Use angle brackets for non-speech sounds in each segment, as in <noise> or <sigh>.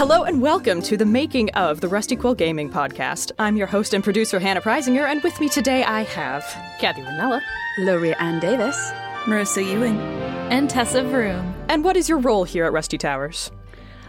Hello and welcome to the making of the Rusty Quill Gaming Podcast. I'm your host and producer, Hannah Preisinger, and with me today I have Kathy Ranella. Laurie Ann Davis. Marissa Ewing. And Tessa Vroom. And what is your role here at Rusty Towers?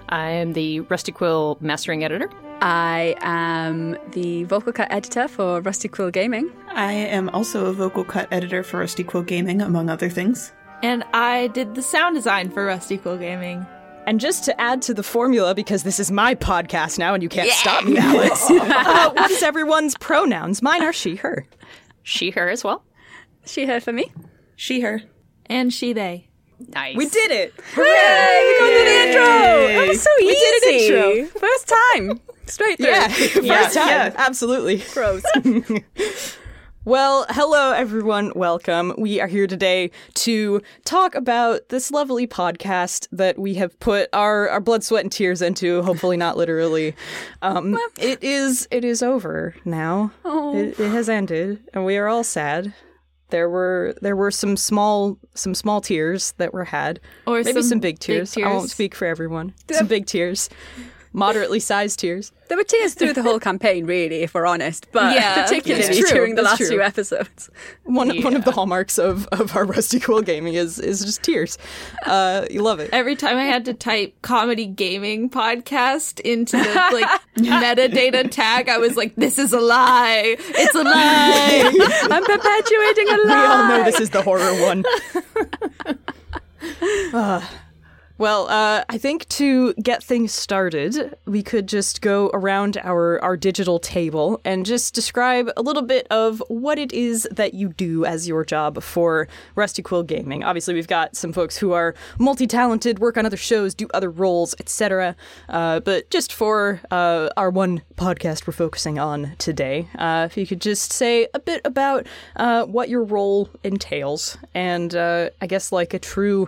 I am the Rusty Quill mastering editor. I am the vocal cut editor for Rusty Quill Gaming. I am also a vocal cut editor for Rusty Quill Gaming, among other things. And I did the sound design for Rusty Quill Gaming. And just to add to the formula, because this is my podcast now and you can't yeah. stop me, Alex, <laughs> uh, what is everyone's pronouns? Mine are she, her. She, her as well. She, her for me. She, her. And she, they. Nice. We did it! Hooray! We got to the intro! That was so we easy. did an intro. First time. Straight through. Yeah, <laughs> first Yeah, time. yeah. Absolutely. Gross. <laughs> Well, hello everyone. Welcome. We are here today to talk about this lovely podcast that we have put our, our blood, sweat, and tears into. Hopefully, not literally. Um, it is it is over now. Oh. It, it has ended, and we are all sad. There were there were some small some small tears that were had, Or maybe some some, big big tears. I won't speak for everyone. <laughs> Some big tears, moderately sized tears. there were tears through the whole campaign, really, if we're honest, but Yeah, particularly it's true, during the that's last true. few episodes. One one of the hallmarks of, of our Rusty Quill Gaming is is just tears. Uh, you love it. Every time I had to type comedy gaming podcast into the like <laughs> metadata tag, I was like, this is a lie. It's a lie. <laughs> I'm perpetuating a lie. We all know this is the horror one. <laughs> Uh, well, uh, I think to get things started, we could just go around our, our digital table and just describe a little bit of what it is that you do as your job for Rusty Quill Gaming. Obviously, we've got some folks who are multi-talented, work on other shows, do other roles, etc. Uh, but just for uh, our one podcast we're focusing on today, uh, if you could just say a bit about uh, what your role entails, and uh, I guess like a true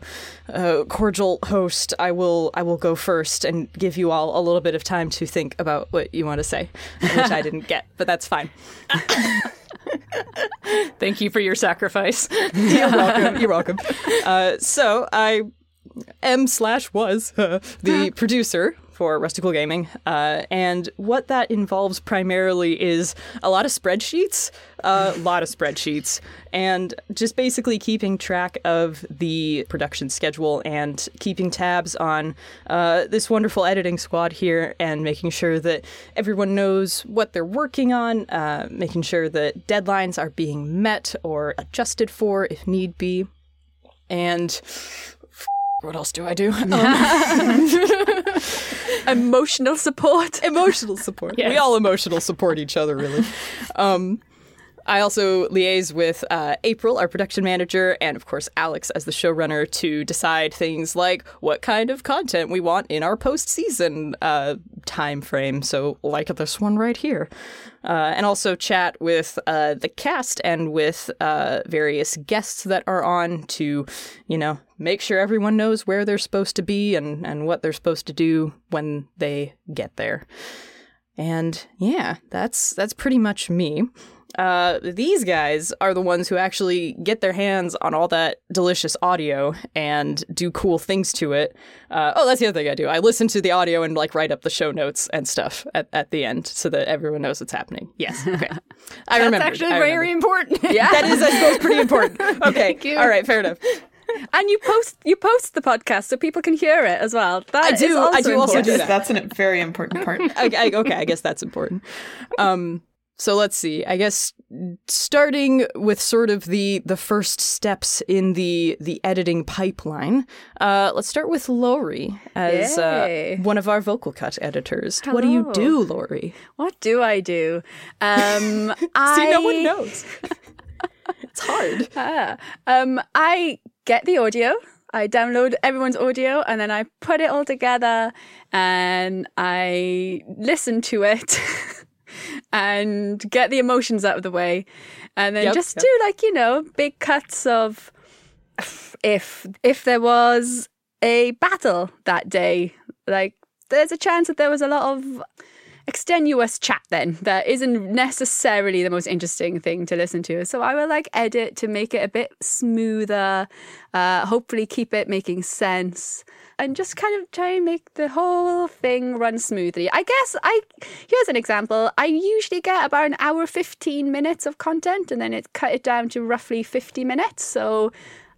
cordial host, I will I will go first and give you all a little bit of time to think about what you want to say, which I didn't get, but that's fine. <laughs> Thank you for your sacrifice. <laughs> You're welcome. You're welcome. Uh, so I am slash was uh, the <laughs> producer for Rusty Quill Gaming. Uh, and what that involves primarily is a lot of spreadsheets, a lot of spreadsheets, and just basically keeping track of the production schedule and keeping tabs on uh, this wonderful editing squad here and making sure that everyone knows what they're working on, uh, making sure that deadlines are being met or adjusted for if need be. And what else do I do? <laughs> Emotional support. emotional support. We all emotional support each other, really. um, I also liaise with uh, April, our production manager, and of course Alex as the showrunner to decide things like what kind of content we want in our post-season uh, time frame. So, like this one right here, uh, and also chat with uh, the cast and with uh, various guests that are on to, you know, make sure everyone knows where they're supposed to be and and what they're supposed to do when they get there. And yeah, that's that's pretty much me. Uh, these guys are the ones who actually get their hands on all that delicious audio and do cool things to it. Uh, oh, that's the other thing I do. I listen to the audio and like write up the show notes and stuff at, at the end so that everyone knows what's happening. Yes, okay. <laughs> I That's remember. actually very important. <laughs> Yeah. That is, I suppose, pretty important. <laughs> Okay, you. all right, fair enough. and you post you post the podcast so people can hear it as well. That I do- is also I do also important. do that. that's a very important part. I, I, okay, I guess that's important. Um, so let's see. I guess starting with sort of the the first steps in the the editing pipeline. Uh, let's start with Lori as uh, one of our vocal cut editors. What do you do, Lori? What do I do? Um, I <laughs> See, no one knows. <laughs> it's hard. Ah, um, I get the audio. I download everyone's audio and then I put it all together and I listen to it <laughs> and get the emotions out of the way and then Yep, just yep. do like, you know, big cuts of if if there was a battle that day, like there's a chance that there was a lot of extenuous chat then that isn't necessarily the most interesting thing to listen to. So I will like edit to make it a bit smoother, uh, hopefully keep it making sense. And just kind of try and make the whole thing run smoothly. I guess I here's an example. I usually get about an hour fifteen minutes of content and then it cut it down to roughly fifty minutes. So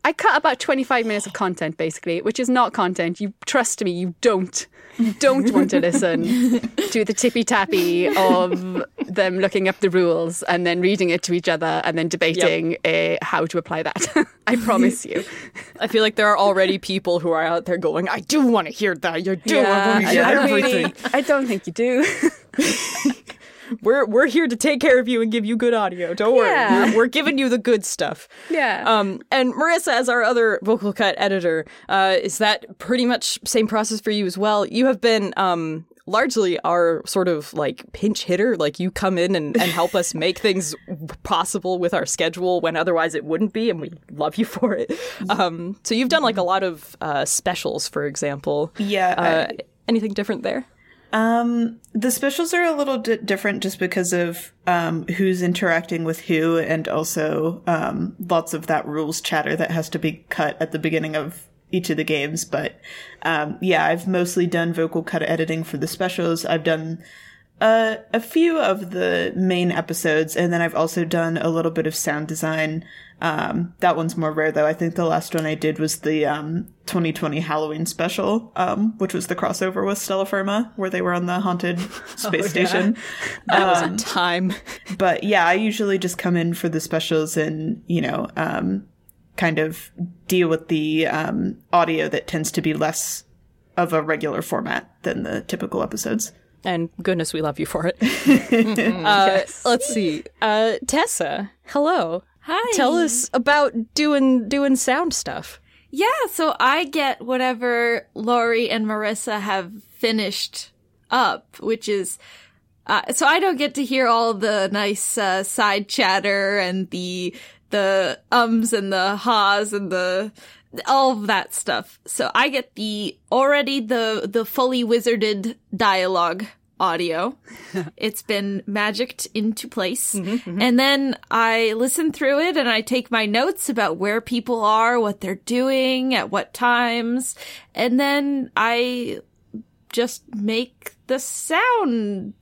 I cut about 25 minutes of content basically, which is not content. You trust me, you don't. You don't want to listen <laughs> to the tippy tappy of them looking up the rules and then reading it to each other and then debating uh, how to apply that. <laughs> I promise you. I feel like there are already people who are out there going, "I do want to hear that. You do. I want to hear I everything." really, I don't think you do. <laughs> We're we're here to take care of you and give you good audio. Don't worry. We're, we're giving you the good stuff. Yeah. Um, and Marissa, as our other vocal cut editor, uh, is that pretty much same process for you as well? You have been um largely our sort of like pinch hitter. Like you come in and, and help us make things possible with our schedule when otherwise it wouldn't be, and we love you for it. Um, so you've done like a lot of uh, specials, for example. Yeah, Uh, I- anything different there? Um, the specials are a little di- different just because of um, who's interacting with who, and also um, lots of that rules chatter that has to be cut at the beginning of each of the games. But um, yeah, I've mostly done vocal cut editing for the specials. I've done uh, a few of the main episodes, and then I've also done a little bit of sound design. Um, that one's more rare though. I think the last one I did was the um, 2020 Halloween special, um, which was the crossover with Stellar Firma, where they were on the haunted <laughs> space station. <laughs> That was a time. But yeah, I usually just come in for the specials and you know, um, kind of deal with the um, audio that tends to be less of a regular format than the typical episodes. And goodness, we love you for it. <laughs> uh, Let's see. Uh, Tessa, hello. Hi. Tell us about doing doing sound stuff. Yeah, so I get whatever Laurie and Marissa have finished up, which is uh, so I don't get to hear all the nice uh, side chatter and the the ums and the ha's and the all of that stuff. So I get the already the the fully wizarded dialogue audio. <laughs> it's been magicked into place. Mm-hmm, mm-hmm. And then I listen through it and I take my notes about where people are, what they're doing, at what times. And then I just make the sound.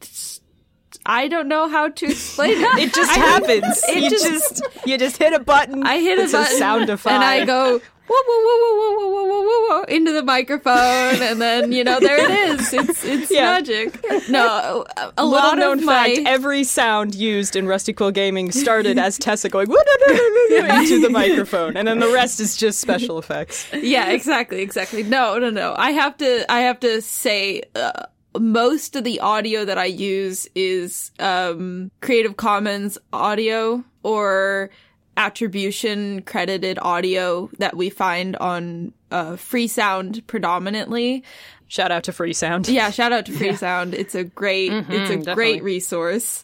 I don't know how to explain it. <laughs> It just happens. <laughs> It you just- just, you just hit a button. I hit a button sound of and I go whoa whoa whoa whoa whoa whoa whoa whoa whoa into the microphone, and then you know there it is. It's it's Yeah. magic. No, a, a Little lot known of my fact: every sound used in Rusty Quill Gaming started as Tessa going "Woo-doo-doo-doo-doo-doo" into the microphone, and then the rest is just special effects. yeah, exactly, exactly. No, no, no. I have to, I have to say, uh, most of the audio that I use is um, Creative Commons audio or attribution credited audio that we find on uh, Free Sound predominantly. Shout out to Free Sound. Yeah, shout out to <laughs> Free Sound. It's a great, it's a definitely. great resource.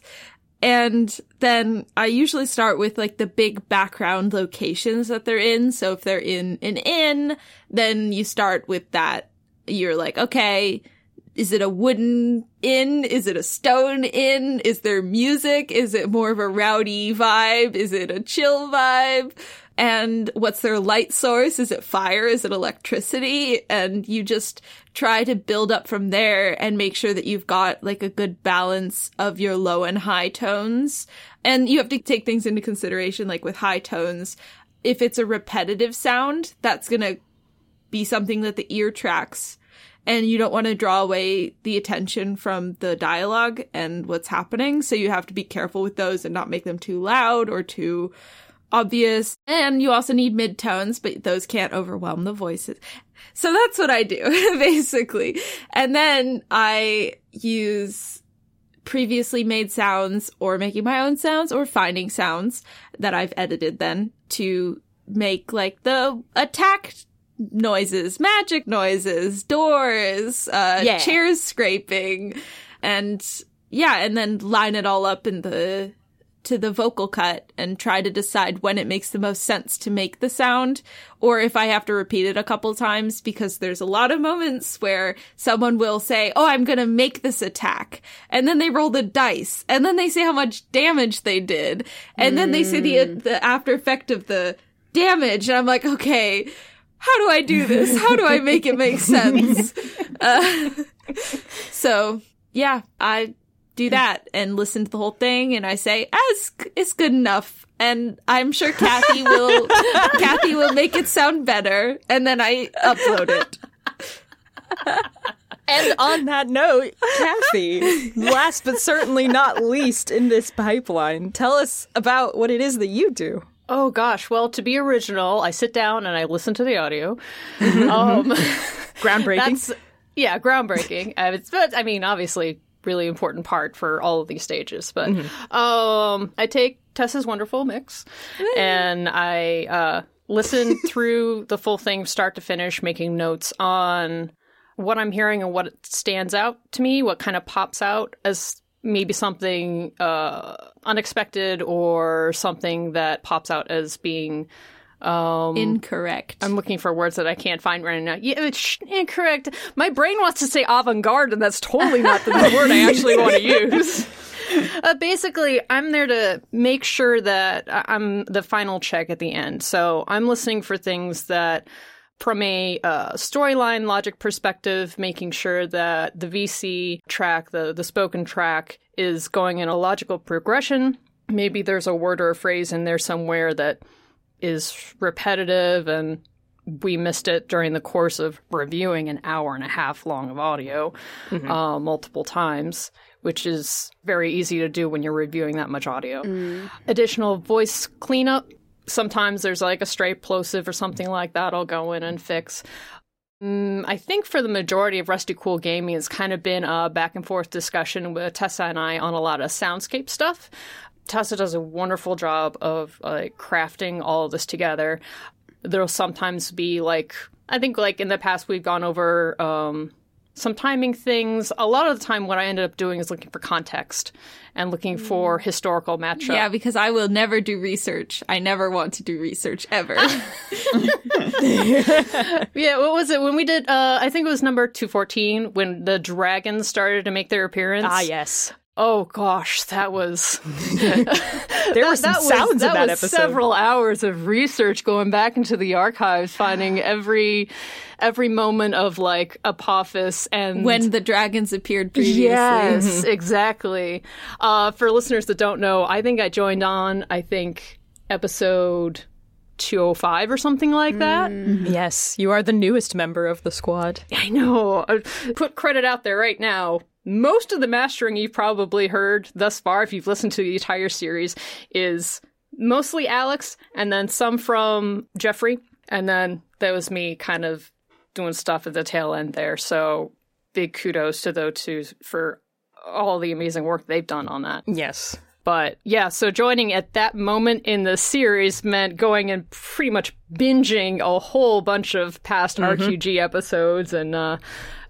And then I usually start with like the big background locations that they're in. So if they're in an inn, then you start with that. You're like, okay, is it a wooden inn? Is it a stone inn? Is there music? Is it more of a rowdy vibe? Is it a chill vibe? And what's their light source? Is it fire? Is it electricity? And you just try to build up from there and make sure that you've got like a good balance of your low and high tones. And you have to take things into consideration, like with high tones. If it's a repetitive sound, that's going to be something that the ear tracks and you don't want to draw away the attention from the dialogue and what's happening. So you have to be careful with those and not make them too loud or too obvious. And you also need midtones, but those can't overwhelm the voices. So that's what I do, <laughs> basically. And then I use previously made sounds or making my own sounds or finding sounds that I've edited then to make like the attack noises, magic noises, doors, uh, Yeah. chairs scraping, and yeah, and then line it all up in the to the vocal cut and try to decide when it makes the most sense to make the sound or if I have to repeat it a couple times because there's a lot of moments where someone will say, "Oh, I'm going to make this attack." And then they roll the dice and then they say how much damage they did and then they say the the after effect of the damage and I'm like, "Okay, how do I do this? How do I make it make sense?" <laughs> Uh, <laughs> so, yeah, I do that and listen to the whole thing and I say, as it's good enough. And I'm sure Kathy will <laughs> Kathy will make it sound better and then I upload it. And on that note, Kathy, last but certainly not least in this pipeline, tell us about what it is that you do. Oh gosh, well, to be original, I sit down and I listen to the audio. um, <laughs> Groundbreaking. that's yeah, groundbreaking. Uh, it's, but I mean, obviously, really important part for all of these stages. But um, I take Tessa's wonderful mix and I uh, listen <laughs> through the full thing, start to finish, making notes on what I'm hearing and what stands out to me, what kind of pops out as maybe something uh, unexpected or something that pops out as being Incorrect. I'm looking for words that I can't find right now. Yeah, it's incorrect. My brain wants to say avant-garde, and that's totally not the <laughs> word I actually want to use. <laughs> Uh, basically, I'm there to make sure that I'm the final check at the end. So I'm listening for things that, from a uh, storyline logic perspective, making sure that the VC track, the the spoken track, is going in a logical progression. Maybe there's a word or a phrase in there somewhere that is repetitive and we missed it during the course of reviewing an hour and a half long of audio uh, multiple times, which is very easy to do when you're reviewing that much audio. Additional voice cleanup. Sometimes there's like a stray plosive or something like that. I'll go in and fix. Mm, I think for the majority of Rusty Quill Gaming, it's kind of been a back and forth discussion with Tessa and I on a lot of soundscape stuff. Tessa does a wonderful job of like crafting all of this together. There'll sometimes be like I think like in the past we've gone over um, some timing things. A lot of the time, what I ended up doing is looking for context and looking for historical matchup. yeah, because I will never do research. I never want to do research ever. <laughs> <laughs> Yeah, what was it when we did? Uh, I think it was number two fourteen when the dragons started to make their appearance. ah, yes. Oh gosh, that was <laughs> There were some that sounds was, in that was episode. several hours of research going back into the archives, finding <gasps> every every moment of like Apophis and when the dragons appeared previously. Yes, mm-hmm. exactly. Uh, for listeners that don't know, I think I joined on. I think episode. 205 or something like that. Mm-hmm. Yes, you are the newest member of the squad. I know. I put credit out there right now. Most of the mastering you've probably heard thus far, if you've listened to the entire series, is mostly Alex, and then some from Jeffrey, and then that was me kind of doing stuff at the tail end there. So big kudos to those two for all the amazing work they've done on that. Yes. But yeah, so joining at that moment in the series meant going and pretty much binging a whole bunch of past RQG episodes and uh,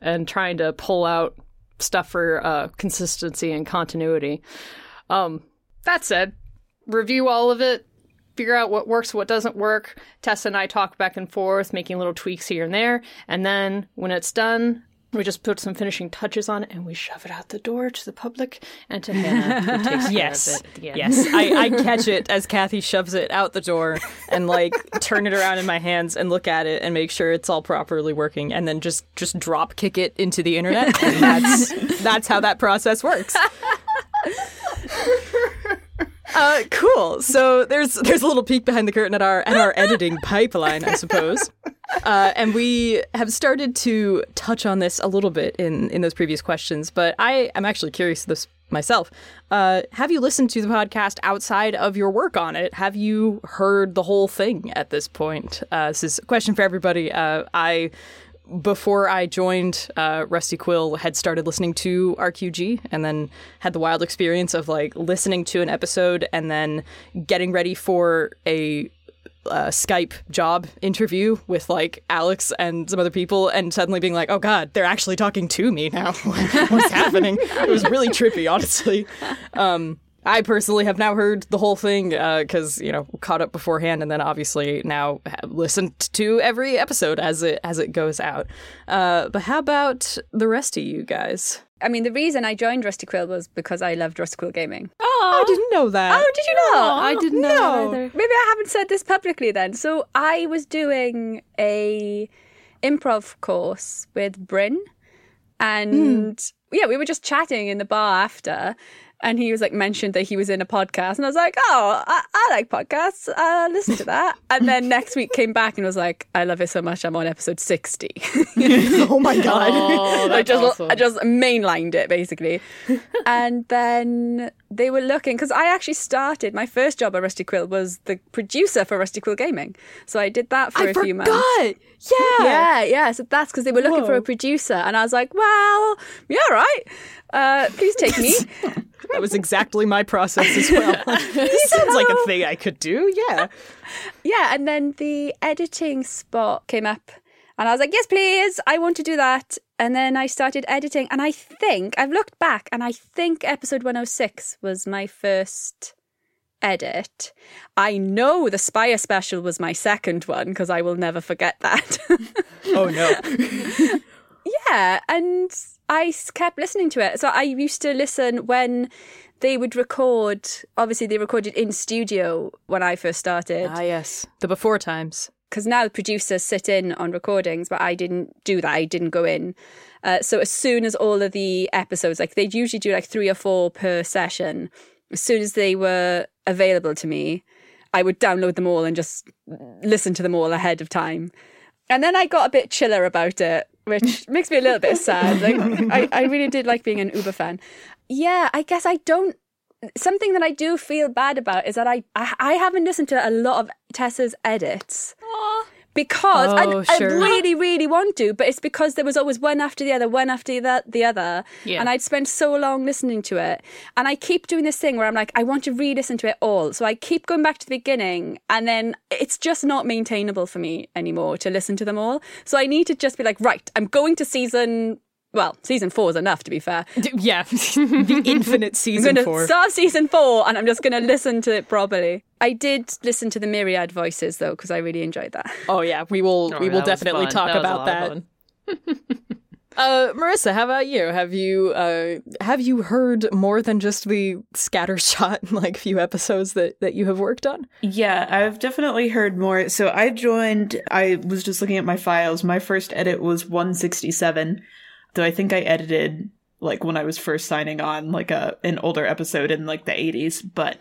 and trying to pull out stuff for uh, consistency and continuity. Um, that said, review all of it, figure out what works, what doesn't work. Tessa and I talk back and forth, making little tweaks here and there, and then when it's done. We just put some finishing touches on it and we shove it out the door to the public and to <laughs> Hannah, who takes care Yes. of it at the end. Yes. I, I <laughs> catch it as Kathy shoves it out the door and like turn it around in my hands and look at it and make sure it's all properly working and then just just drop kick it into the internet. <laughs> And that's that's how that process works. Uh, cool. So there's there's a little peek behind the curtain at our at our editing pipeline, I suppose. Uh, and we have started to touch on this a little bit in in those previous questions, but I am actually curious this myself. Uh, have you listened to the podcast outside of your work on it? Have you heard the whole thing at this point? Uh, this is a question for everybody. Uh, I before I joined uh, Rusty Quill, had started listening to RQG and then had the wild experience of like listening to an episode and then getting ready for a uh, Skype job interview with like Alex and some other people, and suddenly being like, "Oh God, they're actually talking to me now. <laughs> What's happening?" It was really trippy, honestly. Um, I personally have now heard the whole thing because you know caught up beforehand, and then obviously now have listened to every episode as it as it goes out. Uh, but how about the rest of you guys? I mean, the reason I joined Rusty Quill was because I loved Rusty Quill gaming. Oh, I didn't know that. Oh, did you not? I didn't know No. either. Maybe I haven't said this publicly then. So I was doing a improv course with Bryn, and hmm. yeah, we were just chatting in the bar after. And he was like mentioned that he was in a podcast, and I was like, "Oh, I, I like podcasts. Uh, listen to that." <laughs> And then next week came back and was like, "I love it so much. I'm on episode 60. <laughs> oh my God. Oh, <laughs> I just awesome. I just mainlined it basically, and then they were looking because I actually started my first job at Rusty Quill was the producer for Rusty Quill Gaming, so I did that for I a few months. Yeah. Yeah, yeah. So that's because they were looking for a producer, and I was like, "Well, yeah, right. Uh, please take me." <laughs> That was exactly my process as well. <laughs> this sounds like a thing I could do. Yeah. <laughs> yeah, and then the editing spot came up, and I was like, "Yes, please. I want to do that." And then I started editing, and I think I've looked back, and I think episode one hundred six was my first edit. I know the Spire special was my second one because I will never forget that. Oh no. yeah, and I kept listening to it. So I used to listen when they would record. Obviously, they recorded in studio when I first started. ah yes. The before times. because now the producers sit in on recordings, but I didn't do that. I didn't go in. Uh, so as soon as all of the episodes, like they'd usually do like three or four per session, as soon as they were available to me, I would download them all and just listen to them all ahead of time. And then I got a bit chiller about it, which makes me a little bit sad. Like <laughs> I, I really did like being an Uber fan. Yeah, I guess I don't something that I do feel bad about is that I I, I haven't listened to a lot of Tessa's edits. Because Oh, I, sure. I really, really want to, but it's because there was always one after the other, one after the, the other. Yeah. And I'd spent so long listening to it. And I keep doing this thing where I'm like, I want to re listen to it all. So I keep going back to the beginning, and then it's just not maintainable for me anymore to listen to them all. So I need to just be like, right, I'm going to season. Well, season four is enough, to be fair. <laughs> D- yeah. <laughs> the infinite I'm season going four. start season four and I'm just going to listen to it properly. I did listen to the myriad voices though because I really enjoyed that. Oh yeah, we will Oh, we will definitely fun. talk That about that. <laughs> Uh, Marissa, how about you? Have you uh, have you heard more than just the scattershot like few episodes that that you have worked on? Yeah, I've definitely heard more. So I joined, I was just looking at my files. My first edit was 167, though I think I edited like when I was first signing on, like a an older episode in like the 80s. But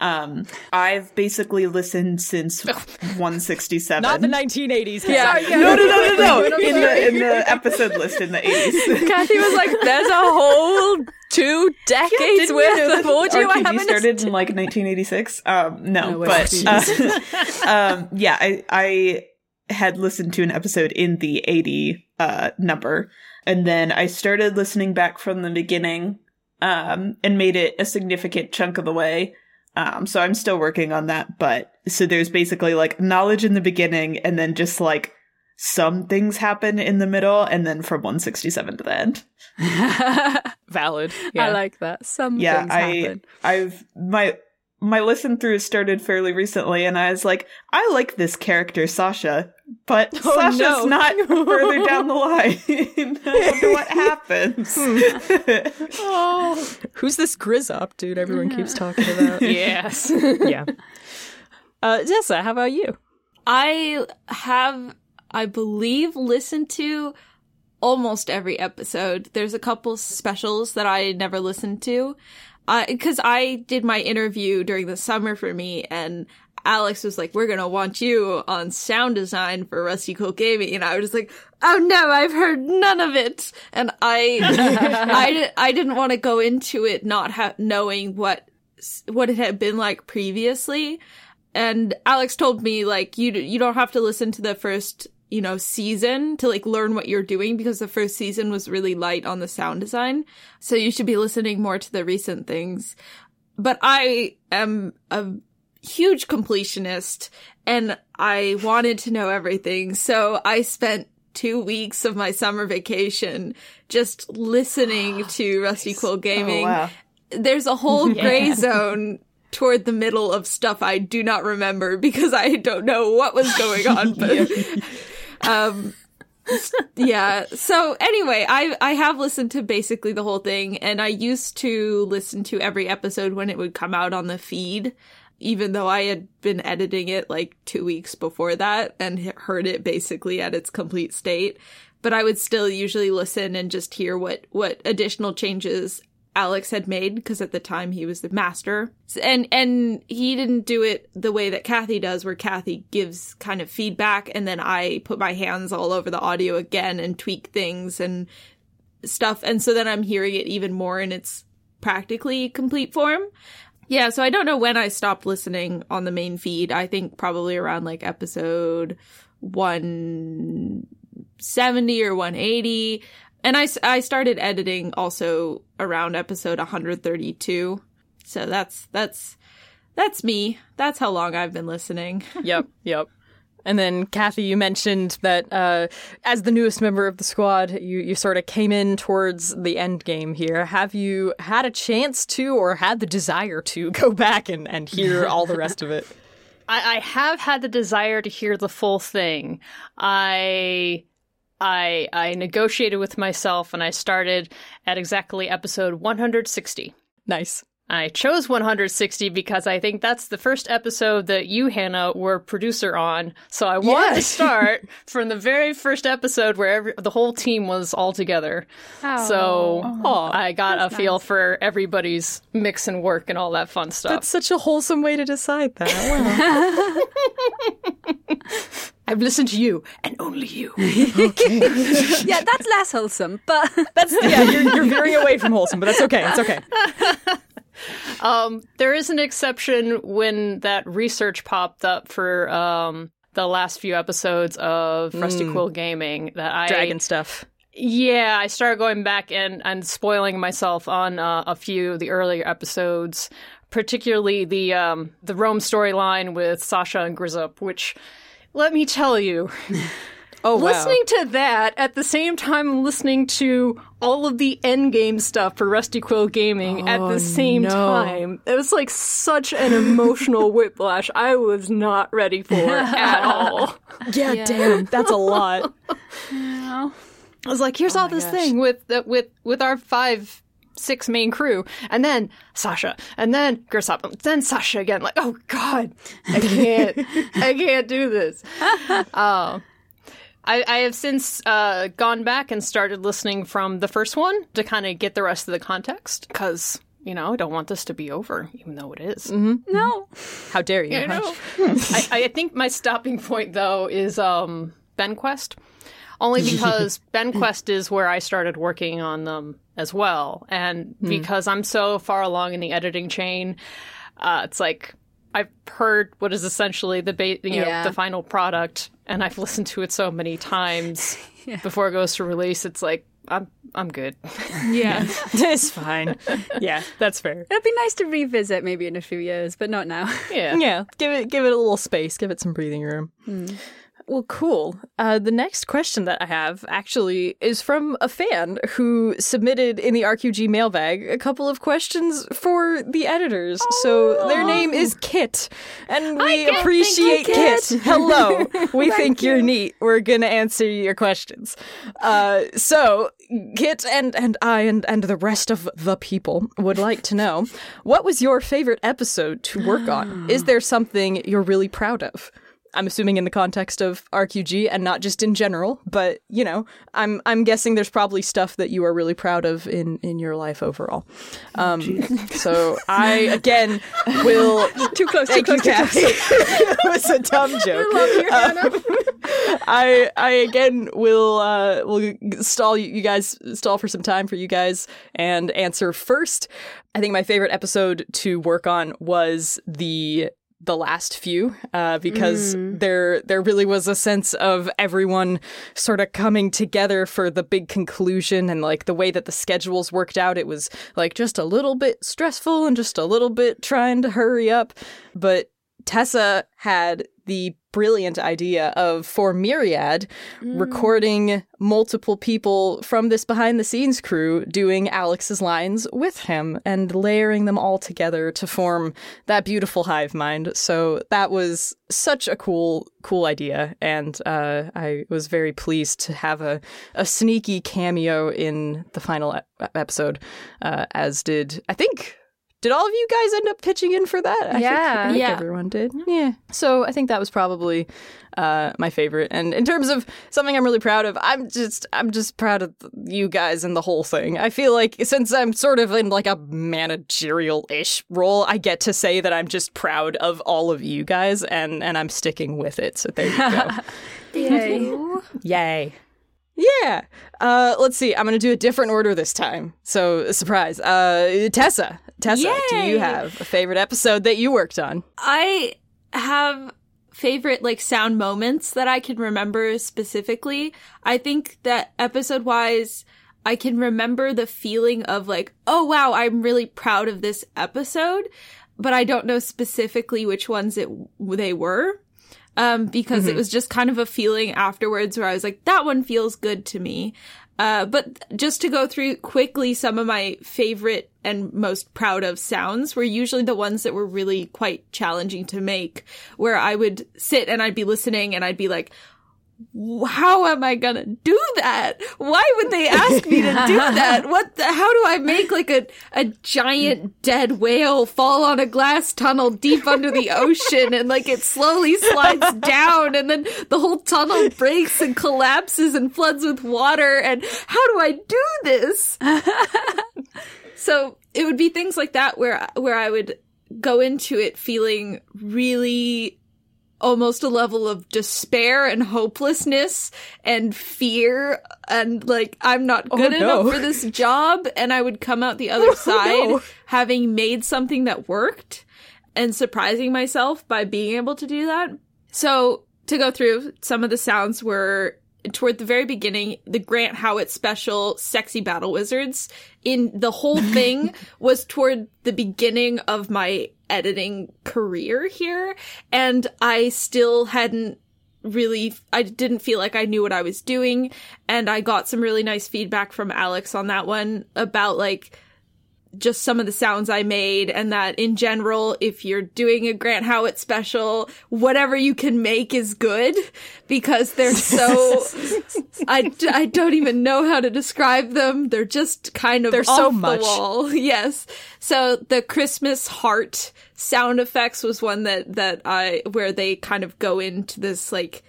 um, I've basically listened since <laughs> 167. Not the 1980s. Yeah, Kathy. yeah. no, no, no, no, no. <laughs> in the in the <laughs> episode list in the 80s. Kathy was like, "There's a whole two decades Didn't worth of that audio I haven't started in like 1986. Um, no, No way. but uh, um, yeah, I I had listened to an episode in the 80 uh, number, and then I started listening back from the beginning, um, and made it a significant chunk of the way. Um, so I'm still working on that, but so there's basically like knowledge in the beginning, and then just like some things happen in the middle, and then from 167 to the end. <laughs> Valid. Yeah. I like that. Some yeah things i happen. i've my my listen through started fairly recently and i was like i like this character sasha but <laughs> Oh, sasha's no. not <laughs> further down the line <laughs> i wonder what happens Who's this Grizzop dude everyone keeps talking about? Yes. yeah. Uh, Tessa, how about you? I have, I believe, listened to almost every episode. There's a couple specials that I never listened to. Uh, because I did my interview during the summer for me, and Alex was like, We're gonna want you on sound design for Rusty Quill Gaming. And I was like, Oh no, I've heard none of it. And I, <laughs> I, I didn't want to go into it not ha- knowing what, what it had been like previously and Alex told me like you you don't have to listen to the first you know season to like learn what you're doing because the first season was really light on the sound design. So you should be listening more to the recent things. But I am a huge completionist and I wanted to know everything. So I spent 2 weeks of my summer vacation just listening <gasps> to Rusty Quill oh, Gaming oh, wow. there's a whole <laughs> gray zone toward the middle of stuff I do not remember because I don't know what was going on. <laughs> But <laughs> um, yeah. So anyway, I I have listened to basically the whole thing, and I used to listen to every episode when it would come out on the feed. Even though I had been editing it like two weeks before that and heard it basically at its complete state, but I would still usually listen and just hear what what additional changes Alex had made because at the time he was the master. And and he didn't do it the way that Kathy does where Kathy gives kind of feedback and then I put my hands all over the audio again and tweak things and stuff and so then I'm hearing it even more in its practically complete form. Yeah, so I don't know when I stopped listening on the main feed. I think probably around like episode 170 or 180. And I, I started editing also around episode 132. So that's that's that's me. That's how long I've been listening. <laughs> yep, yep. And then Kathy, you mentioned that uh, as the newest member of the squad, you, you sort of came in towards the end game here. Have you had a chance to, or had the desire to, go back and, and hear <laughs> all the rest of it? I, I have had the desire to hear the full thing. I I I negotiated with myself and I started at exactly episode 160. Nice. I chose 160 because I think that's the first episode that you, Hannah, were producer on. So I wanted to <laughs> start from the very first episode where every, the whole team was all together. So I got a feel for everybody's mix and work and all that fun stuff. That's such a wholesome way to decide that. Wow. <laughs> I've listened to you and only you. <laughs> yeah, that's less wholesome, but <laughs> That's yeah, you're, you're veering away from wholesome, but that's okay. It's okay. <laughs> Um, there is an exception when that research popped up for um, the last few episodes of Rusty Quill Gaming that I Dragon stuff. Yeah, I started going back and, and spoiling myself on uh, a few of the earlier episodes, particularly the um, the Rome storyline with Sasha and Grizzop, which let me tell you, <laughs> Oh wow. listening to that at the same time listening to all of the endgame stuff for Rusty Quill Gaming at the oh, same no. time, it was like such an emotional <laughs> whiplash. I was not ready for at all. <laughs> Yeah, damn, that's a lot. I was like, here's oh all this thing with with with our five six main crew, and then Sasha, and then Grizzop, then Sasha again. Like, oh god, I can't, <laughs> I can't do this. Oh. I, I have since uh, gone back and started listening from the first one to kind of get the rest of the context because you know I don't want this to be over, even though it is. No. How dare you? I know. <laughs> I, I think my stopping point though is um, BenQuest, only <laughs> because BenQuest is where I started working on them as well, and because I'm so far along in the editing chain, uh, it's like I've heard what is essentially the ba- you know Yeah. the final product, and I've listened to it so many times <laughs> before it goes to release. It's like I'm I'm good. Yeah. <laughs> it's fine. Yeah, that's fair. It'd be nice to revisit maybe in a few years, but not now. Yeah. Yeah, give it give it a little space, give it some breathing room. Well, cool. Uh, the next question that I have actually is from a fan who submitted in the RQG mailbag a couple of questions for the editors. So their name is Kit, and we appreciate Kit. Hello, <laughs> we think you're neat. We're gonna answer your questions. Uh, so Kit and and I and and the rest of the people would like to know what was your favorite episode to work on. Is <sighs> there something you're really proud of? I'm assuming in the context of RQG and not just in general, but you know, I'm I'm guessing there's probably stuff that you are really proud of in in your life overall. Um, <laughs> so I again will <laughs> too close, too Thank you, close, too Kathy. it <laughs> was a dumb joke. I I again will uh will stall you, you guys stall for some time for you guys and answer first. I think my favorite episode to work on was the the last few uh, because there there really was a sense of everyone sort of coming together for the big conclusion and like the way that the schedules worked out. It was like just a little bit stressful and just a little bit trying to hurry up. But Tessa had the brilliant idea of for Myriad recording multiple people from this behind the scenes crew doing Alex's lines with him and layering them all together to form that beautiful hive mind. So that was such a cool cool idea and uh, I was very pleased to have a, a sneaky cameo in the final e- episode uh, as did I think did all of you guys end up pitching in for that? I think- Yeah. Think, Yeah. everyone did. Yeah. So I think that was probably uh, my favorite. And in terms of something I'm really proud of, I'm just I'm just proud of you guys and the whole thing. I feel like since I'm sort of in like a managerial ish role, I get to say that I'm just proud of all of you guys, and and I'm sticking with it. So there you go. <laughs> Yay. Yay. Yeah. Uh, let's see. I'm going to do a different order this time. So, a surprise. Uh, Tessa. Tessa, do you have a favorite episode that you worked on? I have favorite like sound moments that I can remember specifically. I think that episode wise, I can remember the feeling of like, oh wow, I'm really proud of this episode, but I don't know specifically which ones it they were. Um, because it was just kind of a feeling afterwards where I was like, that one feels good to me. Uh, but just to go through quickly some of my favorite and most proud of sounds were usually the ones that were really quite challenging to make, where I would sit and I'd be listening and I'd be like, how am I gonna do that? Why would they ask me to do <laughs> that? What the, how do I make like a, a giant dead whale fall on a glass tunnel deep under the ocean and like it slowly slides <laughs> down and then the whole tunnel breaks and collapses and floods with water and how do I do this? <laughs> so it would be things like that where where I would go into it feeling really almost a level of despair and hopelessness and fear and like I'm not oh, good no. enough for this job and I would come out the other <laughs> oh, side no. having made something that worked and surprising myself by being able to do that. So to go through some of the sounds were toward the very beginning, the Grant Howitt special Sexy Battle Wizards in the whole thing <laughs> was toward the beginning of my editing career here. And I still hadn't really, I didn't feel like I knew what I was doing. And I got some really nice feedback from Alex on that one about like, just some of the sounds I made, and that in general, if you're doing a Grant Howitt special, whatever you can make is good because they're so. <laughs> I, I don't even know how to describe them. They're just kind of They're so the much. wall. <laughs> Yes. So the Christmas heart sound effects was one that that I where they kind of go into this like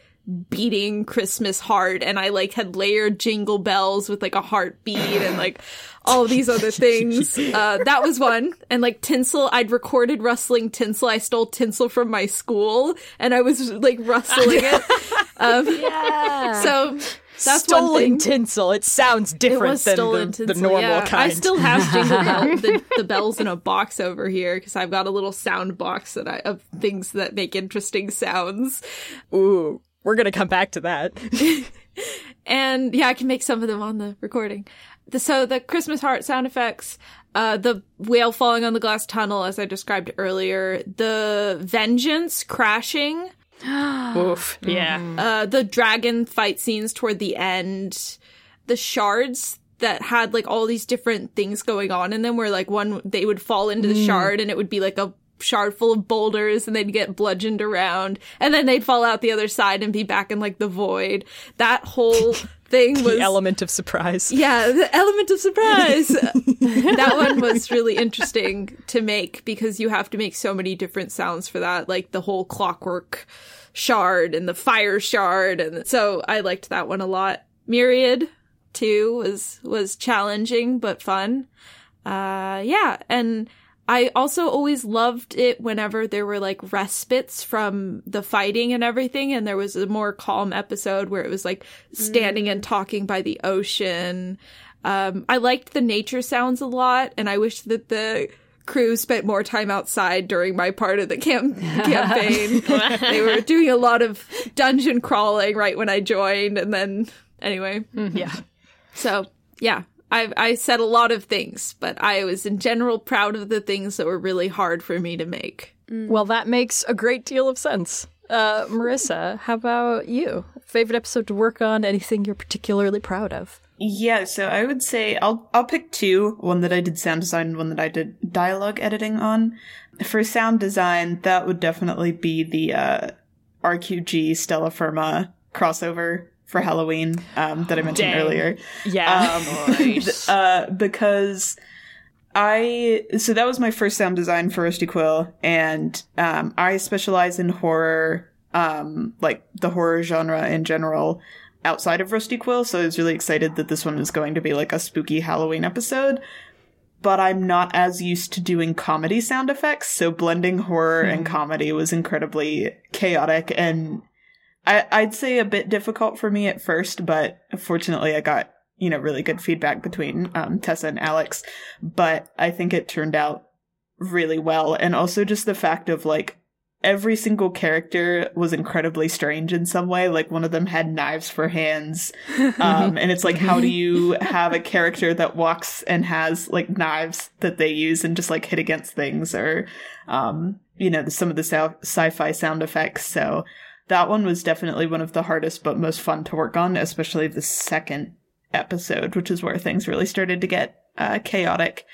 beating Christmas heart and I like had layered jingle bells with like a heartbeat and like all these other things. <laughs> Uh, that was one. And like tinsel, I'd recorded rustling tinsel. I stole tinsel from my school and I was like rustling it. <laughs> Um, Yeah. so that's one stolen thing. tinsel. It sounds different it than stolen the, tinsel, the normal yeah. kind. I still have jingle <laughs> bell, the, the bells in a box over here because I've got a little sound box that I of things that make interesting sounds. Ooh, we're gonna come back to that. <laughs> And yeah, I can make some of them on the recording. The, so the Christmas heart sound effects, uh, the whale falling on the glass tunnel, as I described earlier, the vengeance crashing, <gasps> Oof. Yeah. uh, the dragon fight scenes toward the end, the shards that had like all these different things going on in them where like one, they would fall into the shard and it would be like a shard full of boulders and they'd get bludgeoned around and then they'd fall out the other side and be back in like the void. That whole <laughs> thing was The element of surprise. yeah, the element of surprise. <laughs> that one was really interesting to make because you have to make so many different sounds for that, like the whole clockwork shard and the fire shard, and so I liked that one a lot. Myriad too was was challenging but fun. Uh, yeah, and I also always loved it whenever there were like respites from the fighting and everything, and there was a more calm episode where it was like standing and talking by the ocean. Um, I liked the nature sounds a lot, and I wish that the crew spent more time outside during my part of the camp- <laughs> campaign. they were doing a lot of dungeon crawling right when I joined, and then anyway, Yeah. so yeah, I I said a lot of things, but I was in general proud of the things that were really hard for me to make. Well, that makes a great deal of sense. Uh, Marissa, how about you? Favorite episode to work on? Anything you're particularly proud of? Yeah, so I would say I'll I'll pick two, one that I did sound design and one that I did dialogue editing on. For sound design, that would definitely be the uh RQG Stellar Firma crossover for Halloween um, that I mentioned Dang. earlier. Yeah. Um, th- <laughs> uh, because I so that was my first sound design for Rusty Quill, and um, I specialize in horror, um, like the horror genre in general, outside of Rusty Quill. So I was really excited that this one was going to be like a spooky Halloween episode. But I'm not as used to doing comedy sound effects, so blending horror and comedy was incredibly chaotic and I, I'd say a bit difficult for me at first, but fortunately I got, you know, really good feedback between um, Tessa and Alex. But I think it turned out really well. And also just the fact of like, every single character was incredibly strange in some way. Like one of them had knives for hands. <laughs> Um, and it's like, how do you <laughs> have a character that walks and has like knives that they use and just like hit against things or, um, you know, some of the sci- sci-fi sound effects. So that one was definitely one of the hardest but most fun to work on, especially the second episode, which is where things really started to get uh, chaotic.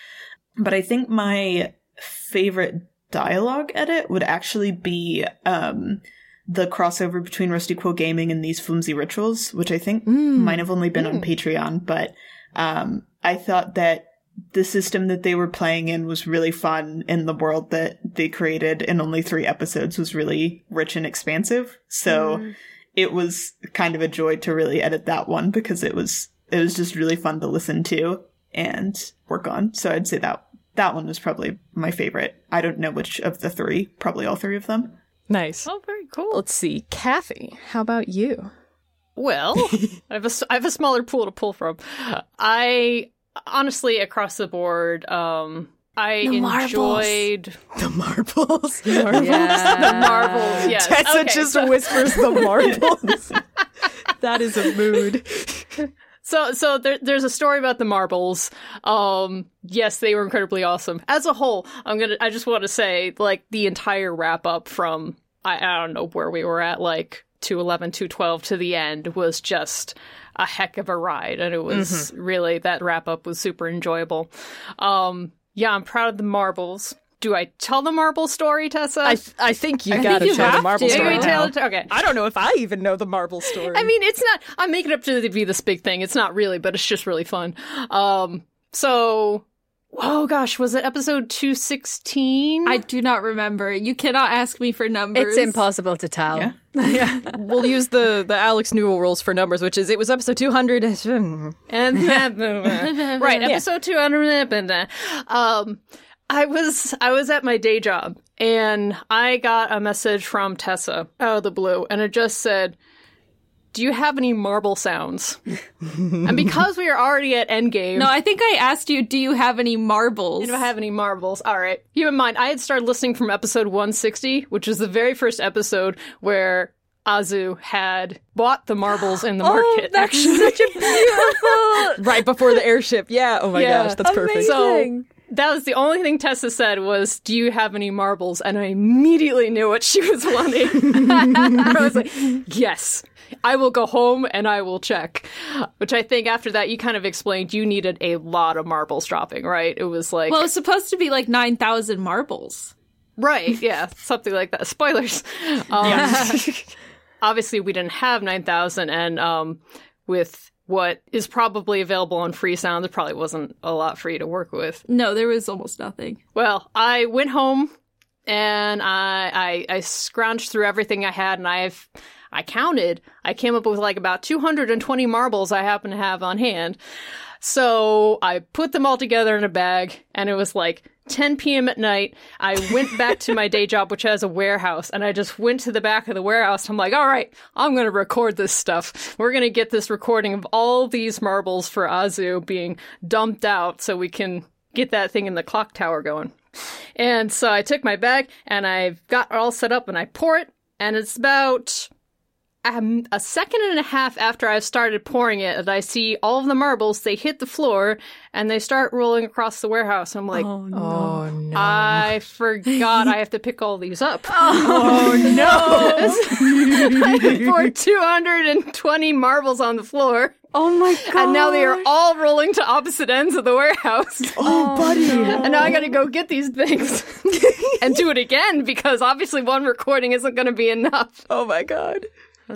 But I think my favorite dialogue edit would actually be um, the crossover between Rusty Quill Gaming and these flimsy rituals, which I think might have only been on Patreon, but um, I thought that the system that they were playing in was really fun and the world that they created in only three episodes was really rich and expansive. So mm-hmm. it was kind of a joy to really edit that one because it was it was just really fun to listen to and work on. So I'd say that that one was probably my favorite. I don't know which of the three, probably all three of them. Nice. Oh, very cool. Let's see. Kathy, how about you? Well, <laughs> I have a s- I have a smaller pool to pull from. I honestly, across the board, um, I The marbles. enjoyed <laughs> The marbles. <laughs> the marbles. Yes, Tessa Okay, just so- whispers the <laughs> marbles. that is a mood. So, so there, there's a story about the marbles. Um, yes, they were incredibly awesome. As a whole, I'm gonna, I just want to say, like, the entire wrap up from, I, I don't know where we were at, like, 211, 212 to the end was just a heck of a ride. And it was really, that wrap up was super enjoyable. Um, Yeah, I'm proud of the marbles. Do I tell the marble story, Tessa? I th- I think you think gotta you tell the marble to. story. Tell okay. I don't know if I even know the marble story. I mean, it's not. I'm making it up to be this big thing. It's not really, but it's just really fun. Um, so, oh gosh, was it episode two sixteen? I do not remember. You cannot ask me for numbers. It's impossible to tell. Yeah. <laughs> we'll use the the Alex Newall rules for numbers, which is it was episode two hundred. and <laughs> <laughs> right episode 200 um i was i was at my day job and i got a message from tessa out of the blue and it just said do you have any marble sounds and because we are already at endgame No, I think I asked you, do you have any marbles? you don't have any marbles. All right. Keep in mind, I had started listening from episode 160, which is the very first episode where Azu had bought the marbles in the <gasps> oh, market. actually, such a beautiful. <laughs> right before the airship. Yeah. Oh my Yeah. gosh, that's perfect. So that was the only thing Tessa said was, "Do you have any marbles?" And I immediately knew what she was wanting. <laughs> I was like, "Yes." I will go home and I will check. Which I think after that you kind of explained you needed a lot of marbles dropping, right? It was like Well, it's supposed to be like 9,000 marbles. Right, yeah, something like that. Spoilers. <laughs> Um, <laughs> obviously, we didn't have 9,000, and um, with what is probably available on Free Sound, there probably wasn't a lot for you to work with. No, there was almost nothing. Well, I went home and I, I, I scrounged through everything I had, and I've I counted. I came up with like about 220 marbles I happen to have on hand. So I put them all together in a bag, and it was like 10 p.m. at night. I went back to my day job, which has a warehouse, and I just went to the back of the warehouse. I'm like, all right, I'm going to record this stuff. We're going to get this recording of all these marbles for Azu being dumped out so we can get that thing in the clock tower going. And so I took my bag and I got all set up and I pour it, and it's about um, a second and a half after I've started pouring it, and I see all of the marbles. They hit the floor and they start rolling across the warehouse. I'm like, oh no. I forgot I have to pick all these up. <laughs> Oh no. <laughs> I poured 220 marbles on the floor, Oh my god! and now they are all rolling to opposite ends of the warehouse. <laughs> oh, buddy. And now I gotta go get these things and do it again because obviously one recording isn't gonna be enough. Oh my god.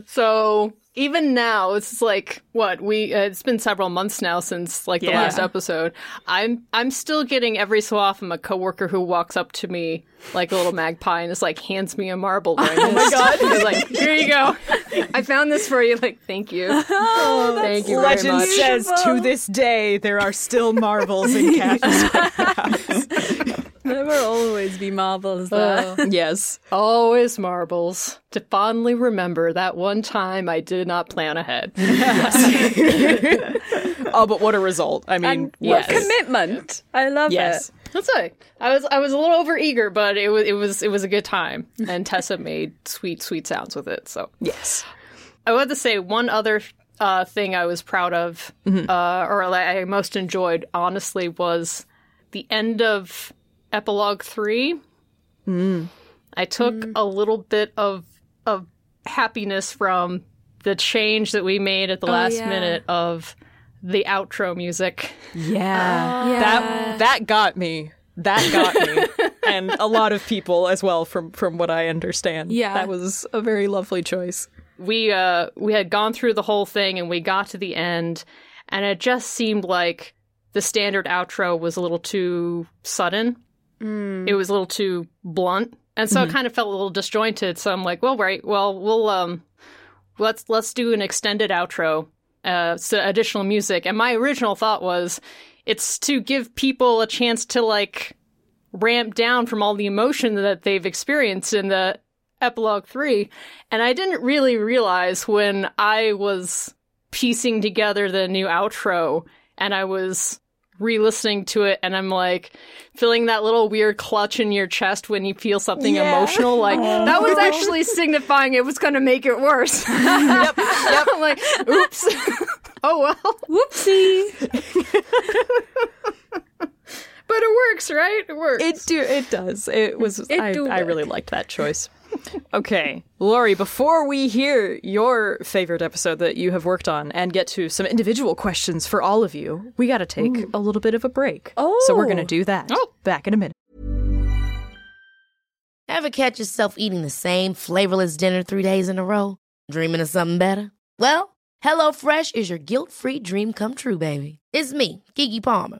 So even now, it's like what we. Uh, it's been several months now since like the Yeah. last episode. I'm I'm still getting every so often a coworker who walks up to me like a little magpie and is like hands me a marble. <laughs> oh my god! He's like, here you go. <laughs> I found this for you. Like, thank you. <laughs> Oh, thank you very Legend much. says to this day there are still marbles in Kathy's There will always be marbles there. Yes. Always marbles to fondly remember that one time I did not plan ahead. <laughs> <laughs> Oh, but what a result. I mean, and Yes. commitment! I love yes. it. That's right. I was I was a little over eager, but it was it was it was a good time, <laughs> and Tessa made sweet sweet sounds with it. So Yes. I want to say one other uh, thing I was proud of, uh, or like I most enjoyed, honestly, was the end of epilogue three. I took a little bit of of happiness from the change that we made at the last yeah. minute of the outro music. Yeah. Yeah. That that got me. That got me. <laughs> and a lot of people as well from from what I understand. Yeah. That was a very lovely choice. we uh we had gone through the whole thing and we got to the end and it just seemed like the standard outro was a little too sudden it was a little too blunt. And so it kind of felt a little disjointed. So i'm like well right. Well we'll um let's let's do an extended outro uh so additional music. And my original thought was it's to give people a chance to like ramp down from all the emotion that they've experienced in the epilogue 3 and i didn't really realize when i was piecing together the new outro and i was re-listening to it and i'm like feeling that little weird clutch in your chest when you feel something emotional. Like that was <laughs> actually signifying it was going to make it worse. <laughs> Yep, yep. i'm <laughs> like oops. Oh well. Whoopsie. but it works right? It works. It do it does. It was I, do I really liked that choice. Okay, Lori, before we hear your favorite episode that you have worked on and get to some individual questions for all of you, we got to take a little bit of a break. Oh. So we're going to oh. do that. Oh. Back in a minute. Ever catch yourself eating the same flavorless dinner three days in a row? Dreaming of something better? Well, HelloFresh is your guilt free dream come true, baby. It's me, Keke Palmer.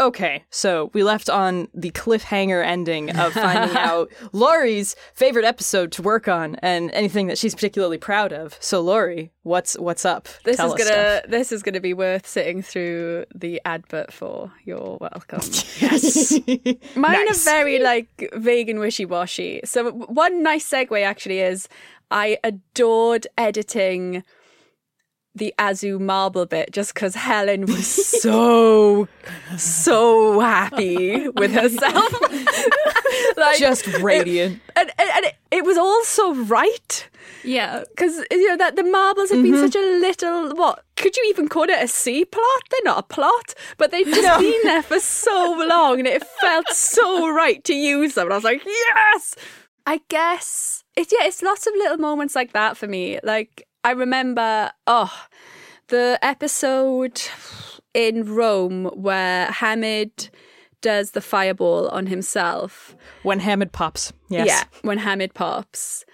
Okay, so we left on the cliffhanger ending of finding <laughs> out Laurie's favorite episode to work on and anything that she's particularly proud of. So Laurie, what's what's up? This Tell is gonna stuff. this is gonna be worth sitting through the advert for. You're welcome. <laughs> Yes. <laughs> Mine Nice. are very like vague and wishy washy. So one nice segue actually is I adored editing the Azu marble bit just because Helen was <laughs> so so happy with herself. <laughs> like, Just radiant. and, and, and it, it was all so right Yeah. because you know that the marbles have been mm-hmm. such a little what could you even call it a C plot? They're not a plot, but they've just been there for so long, and it felt so right to use them. And I was like, yes. I guess it's yeah, it's lots of little moments like that for me. Like I remember, oh, the episode in Rome where Hamid does the fireball on himself. When Hamid pops. Yes. Yeah, when Hamid pops.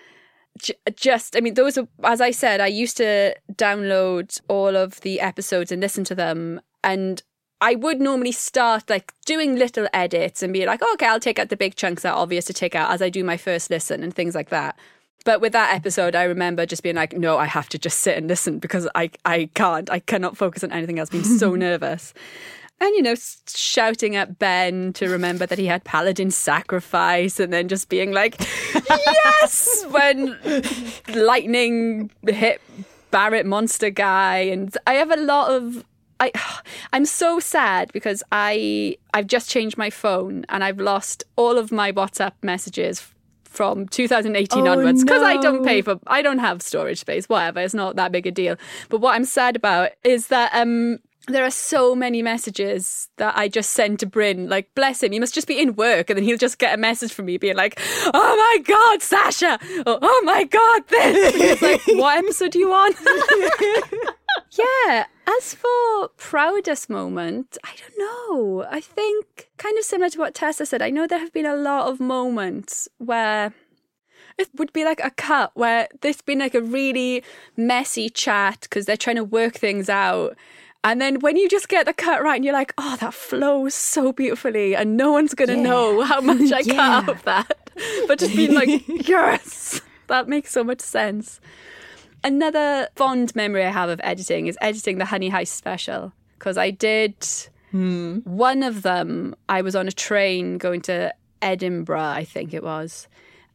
J- Just, I mean, those are, as I said, I used to download all of the episodes and listen to them. And I would normally start like doing little edits and be like, okay, I'll take out the big chunks that are obvious to take out as I do my first listen and things like that. But with that episode, I remember just being like, no, I have to just sit and listen because I, I can't. I cannot focus on anything else, being so <laughs> nervous. And, you know, shouting at Ben to remember that he had Paladin sacrifice and then just being like, yes, <laughs> when lightning hit Barrett monster guy. And I have a lot of. I, <sighs> I'm so sad because I I've just changed my phone and I've lost all of my WhatsApp messages from 2018 Oh, onwards because I don't pay for I don't have storage space whatever it's not that big a deal. But what I'm sad about is that um there are so many messages that I just send to Bryn like bless him he must just be in work and then he'll just get a message from me being like oh my god Sasha! oh, oh my god this! And it's like <laughs> what episode are you on <laughs> yeah as for proudest moment I don't know I think kind of similar to what Tessa said I know there have been a lot of moments where it would be like a cut where there's been like a really messy chat because they're trying to work things out. And then when you just get the cut right and you're like, oh, that flows so beautifully and no one's going to know how <laughs> much I cut out of that. But just being like, <laughs> yes, that makes so much sense. Another fond memory I have of editing is editing the Honey Heist special because I did hmm. one of them. I was on a train going to Edinburgh, I think it was,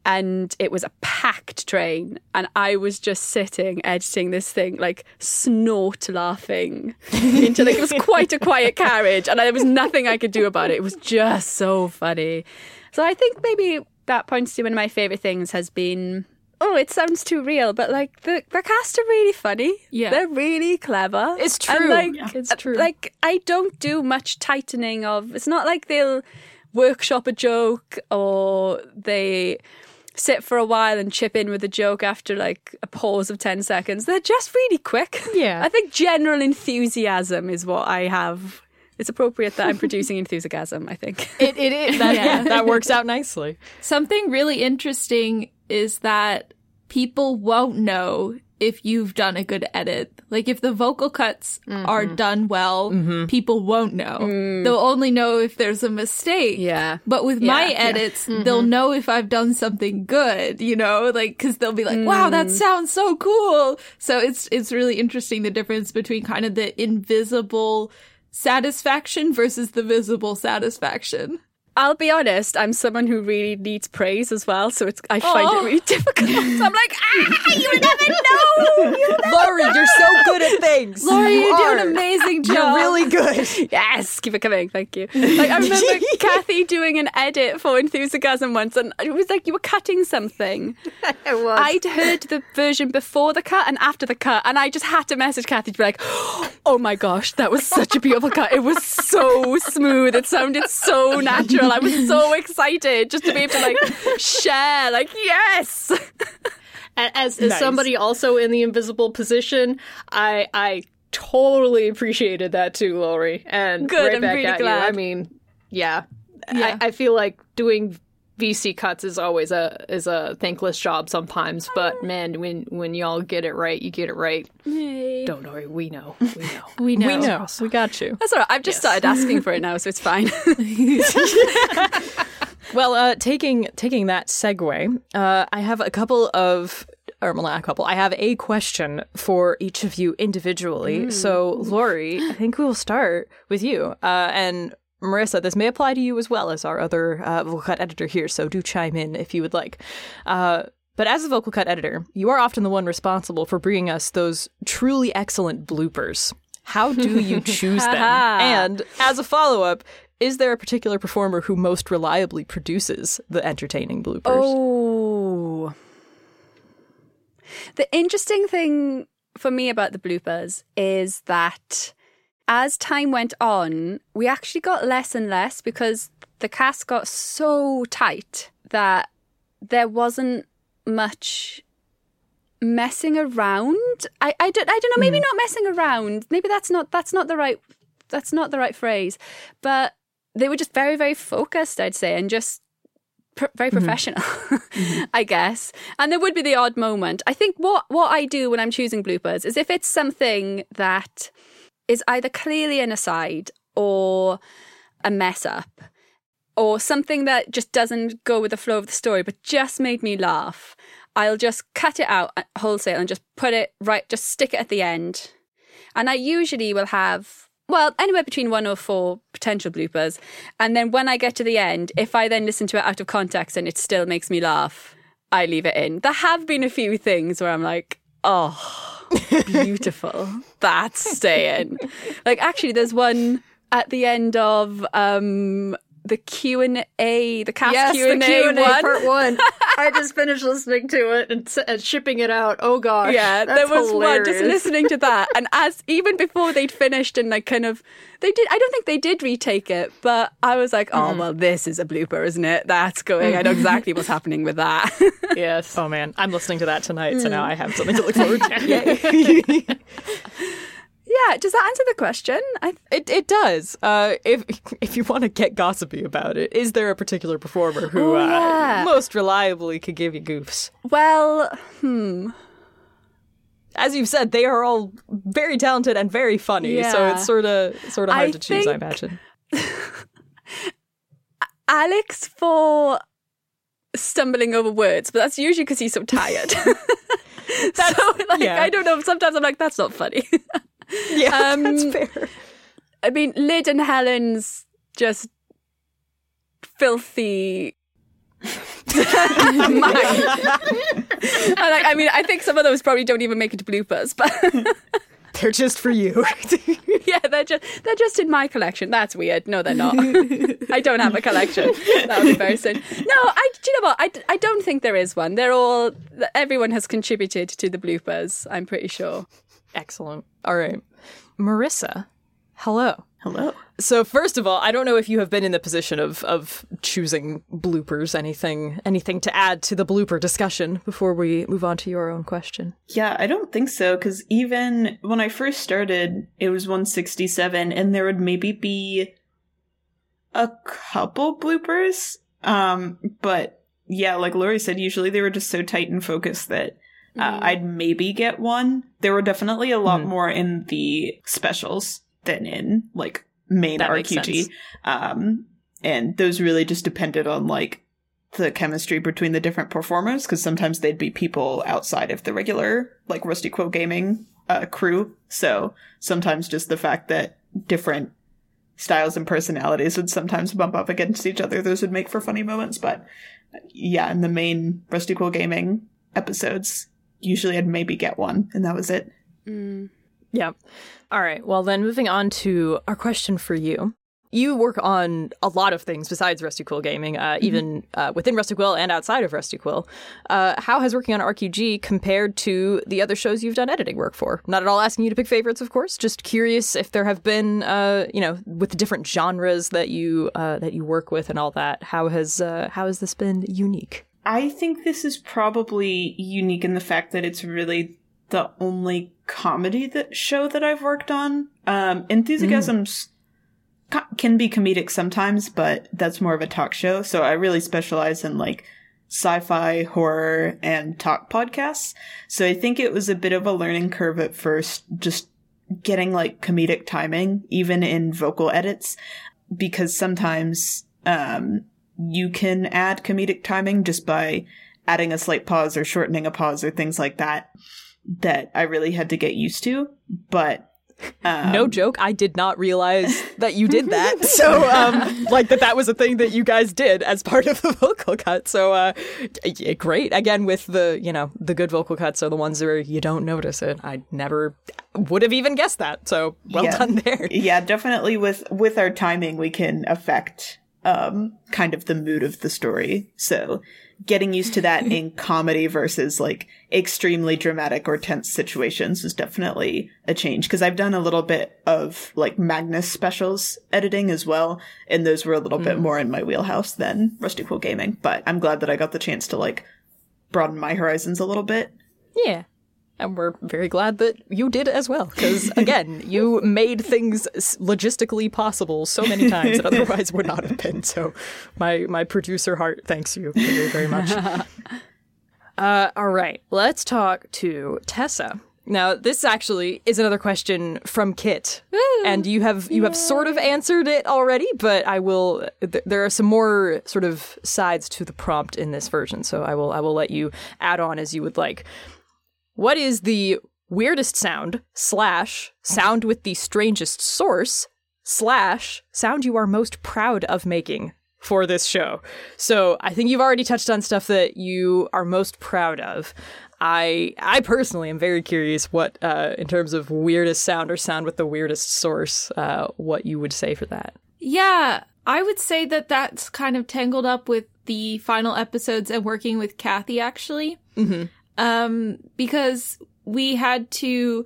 and it was a packed train, and I was just sitting editing this thing, like snort laughing <laughs> into like it was quite a quiet carriage, and there was nothing I could do about it. It was just so funny. So I think maybe that points to one of my favorite things has been. Oh, it sounds too real, but like the the cast are really funny. Yeah. they're really clever. It's And, true. like, Yeah, it's true. Like I don't do much tightening of. It's not like they'll workshop a joke or they sit for a while and chip in with a joke after like a pause of 10 seconds. They're just really quick. Yeah. I think general enthusiasm is what I have. It's appropriate that I'm producing <laughs> enthusiasm, I think. It, it, it <laughs> that, yeah, that works out nicely. Something really interesting is that people won't know if you've done a good edit. Like if the vocal cuts are mm-hmm. done well, mm-hmm. people won't know. Mm. They'll only know if there's a mistake. Yeah. But with my Yeah. Yeah. edits, mm-hmm. they'll know if I've done something good, you know, like cuz they'll be like, mm. "Wow, that sounds so cool." So it's it's really interesting the difference between kind of the invisible satisfaction versus the visible satisfaction. I'll be honest, I'm someone who really needs praise as well, so it's I find it really <laughs> difficult. I'm like, ah, you never know. You never <laughs> Laurie, you're so good at things. Laurie, you do an amazing job. You're really good. <laughs> Yes, keep it coming. Thank you. Like I remember Kathy doing an edit for Enthusiasm once, and it was like you were cutting something. It was. I'd heard the version before the cut and after the cut, and I just had to message Kathy to be like, <gasps> "Oh my gosh, that was such a beautiful cut! It was so smooth. It sounded so natural. I was so excited just to be able to like share. Like, yes." A- As, as somebody also in the invisible position, I I totally appreciated that too, Laurie. And Good, right I'm back really at glad. you. I mean, yeah, Yeah. I, I feel like doing VC cuts is always a is a thankless job sometimes. But man, when when y'all get it right, you get it right. Don't worry, we know, we know. <laughs> we know. We know. We got you. That's all right. I've just started asking for it now, so it's fine. <laughs> Well, uh, taking taking that segue, uh, I have a couple of, or well, not a couple. I have a question for each of you individually. So, Lori, I think we will start with you, uh, and Marissa. This may apply to you as well as our other uh, vocal cut editor here. So, do chime in if you would like. Uh, but as a vocal cut editor, you are often the one responsible for bringing us those truly excellent bloopers. How do you <laughs> choose them? and as a follow up, is there a particular performer who most reliably produces the entertaining bloopers? Oh. The interesting thing for me about the bloopers is that as time went on, we actually got less and less because the cast got so tight that there wasn't much messing around. I, I don't I don't know, maybe hmm. not messing around. Maybe that's not that's not the right that's not the right phrase. But they were just very, very focused, I'd say, and just pr- very mm-hmm. professional, <laughs> mm-hmm. I guess. And there would be the odd moment. I think what what I do when I'm choosing bloopers is if it's something that is either clearly an aside or a mess up or something that just doesn't go with the flow of the story but just made me laugh, I'll just cut it out uh, wholesale and just put it right, just stick it at the end. And I usually will have, well, anywhere between one or four potential bloopers. And then when I get to the end, if I then listen to it out of context and it still makes me laugh, I leave it in. There have been a few things where I'm like, oh, beautiful. That's staying. like, actually, there's one at the end of um, the Q and A, the cast Yes, Q and A Q&A one. part one. <laughs> I just finished listening to it and, and shipping it out. Oh gosh, Yeah, that's there was one just listening to that, and as even before they'd finished and like kind of they did. I don't think they did retake it, but I was like, oh mm-hmm. well, this is a blooper, isn't it? That's going. I know mm-hmm. exactly what's happening with that. <laughs> Yes. Oh man, I'm listening to that tonight, so now mm. I have something to look forward to. <laughs> yeah, does that answer the question? I It it does. Uh, if if you want to get gossipy about it, is there a particular performer who Oh, yeah. uh, most reliably could give you goofs? well, hmm. As you've said, they are all very talented and very funny. So it's sort of sort of hard I to choose, I imagine. <laughs> Alex for stumbling over words, but that's usually because he's so tired. <laughs> so like yeah. I don't know. Sometimes I'm like, that's not funny. <laughs> <laughs> Yeah, Um, that's fair. I mean, Lyd and Helen's just filthy. <laughs> I, mean, I think some of those probably don't even make it to bloopers, but <laughs> They're just for you. yeah, they're just they're just in my collection. That's weird. No, they're not. I don't have a collection. That would be very strange. No, I. Do you know what? I, I don't think there is one. They're all. Everyone has contributed to the bloopers. I'm pretty sure. Excellent. All right. Marissa, hello. Hello. So first of all, I don't know if you have been in the position of of choosing bloopers, anything anything to add to the blooper discussion before we move on to your own question. Yeah, I don't think so, because even when I first started, it was 167, and there would maybe be a couple bloopers. Um, but yeah, like Lori said, usually they were just so tight and focused that uh, I'd maybe get one. There were definitely a lot more in the specials than in like main That RQG. Um, and those really just depended on like the chemistry between the different performers because sometimes they'd be people outside of the regular like Rusty Quill Gaming uh, crew. So sometimes just the fact that different styles and personalities would sometimes bump up against each other. Those would make for funny moments, but yeah, in the main Rusty Quill Gaming episodes, usually I'd maybe get one, and that was it. Yeah. All right. Well, then moving on to our question for you. You work on a lot of things besides Rusty Quill Gaming, uh, even uh, within Rusty Quill and outside of Rusty Quill. Uh, how has working on RQG compared to the other shows you've done editing work for? Not at all asking you to pick favorites, of course. Just curious if there have been, uh, you know, with the different genres that you uh, that you work with and all that. How has uh, how has this been unique? I think this is probably unique in the fact that it's really the only comedy that show that I've worked on. Um, Enthusiasms co- can be comedic sometimes, but that's more of a talk show. So I really specialize in like sci-fi, horror, and talk podcasts. So I think it was a bit of a learning curve at first, just getting like comedic timing, even in vocal edits, because sometimes, um, you can add comedic timing just by adding a slight pause or shortening a pause or things like that that I really had to get used to. But <laughs> um, no joke, I did not realize that you did that. <laughs> So, um, like that that was a thing that you guys did as part of the <laughs> vocal cut. So, uh, yeah, great. Again, with the you know the good vocal cuts are the ones where you don't notice it. I never would have even guessed that. So, well Yeah. done there. yeah, definitely with with our timing we can affect um kind of the mood of the story. So getting used to that in <laughs> comedy versus like extremely dramatic or tense situations is definitely a change because I've done a little bit of like Magnus specials editing as well and those were a little bit more in my wheelhouse than Rusty Quill Gaming, but I'm glad that I got the chance to like broaden my horizons a little bit. Yeah. And we're very glad that you did as well, because <laughs> again, you made things logistically possible so many times that <laughs> otherwise would not have been. So, my my producer heart thanks you very very much. <laughs> uh, all right, let's talk to Tessa. Now, this actually is another question from Kit, and you have you have sort of answered it already, but I will. Th- there are some more sort of sides to the prompt in this version, so I will I will let you add on as you would like. What is the weirdest sound slash sound with the strangest source slash sound you are most proud of making for this show? So I think you've already touched on stuff that you are most proud of. I I personally am very curious what uh, in terms of weirdest sound or sound with the weirdest source, uh, what you would say for that. Yeah, I would say that that's kind of tangled up with the final episodes and working with Kathy actually. Mm-hmm. Um, because we had to,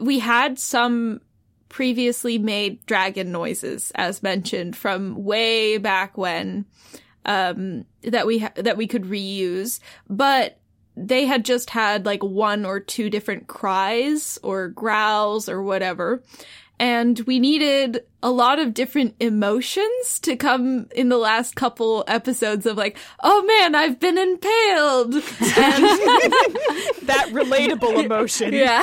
we had some previously made dragon noises, as mentioned, from way back when, um, that we, ha- that we could reuse, but they had just had like one or two different cries or growls or whatever. And we needed a lot of different emotions to come in the last couple episodes of like, oh man, I've been impaled. And <laughs> That relatable emotion. yeah.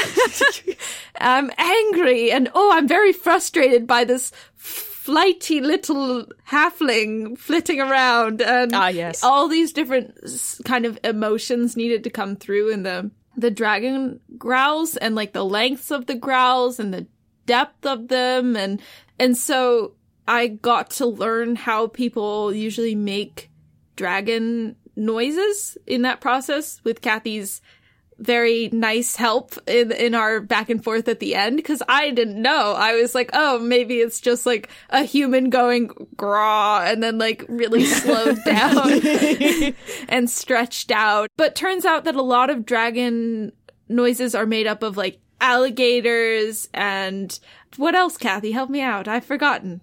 <laughs> I'm angry and oh, I'm very frustrated by this flighty little halfling flitting around and Ah, yes. all these different kind of emotions needed to come through in the the dragon growls and like the lengths of the growls and the depth of them and and so I got to learn how people usually make dragon noises in that process with Kathy's very nice help in in our back and forth at the end because I didn't know. I was like, oh, maybe it's just like a human going graw and then like really slowed <laughs> down <laughs> and stretched out. But turns out that a lot of dragon noises are made up of like alligators and what else, Kathy? Help me out. I've forgotten.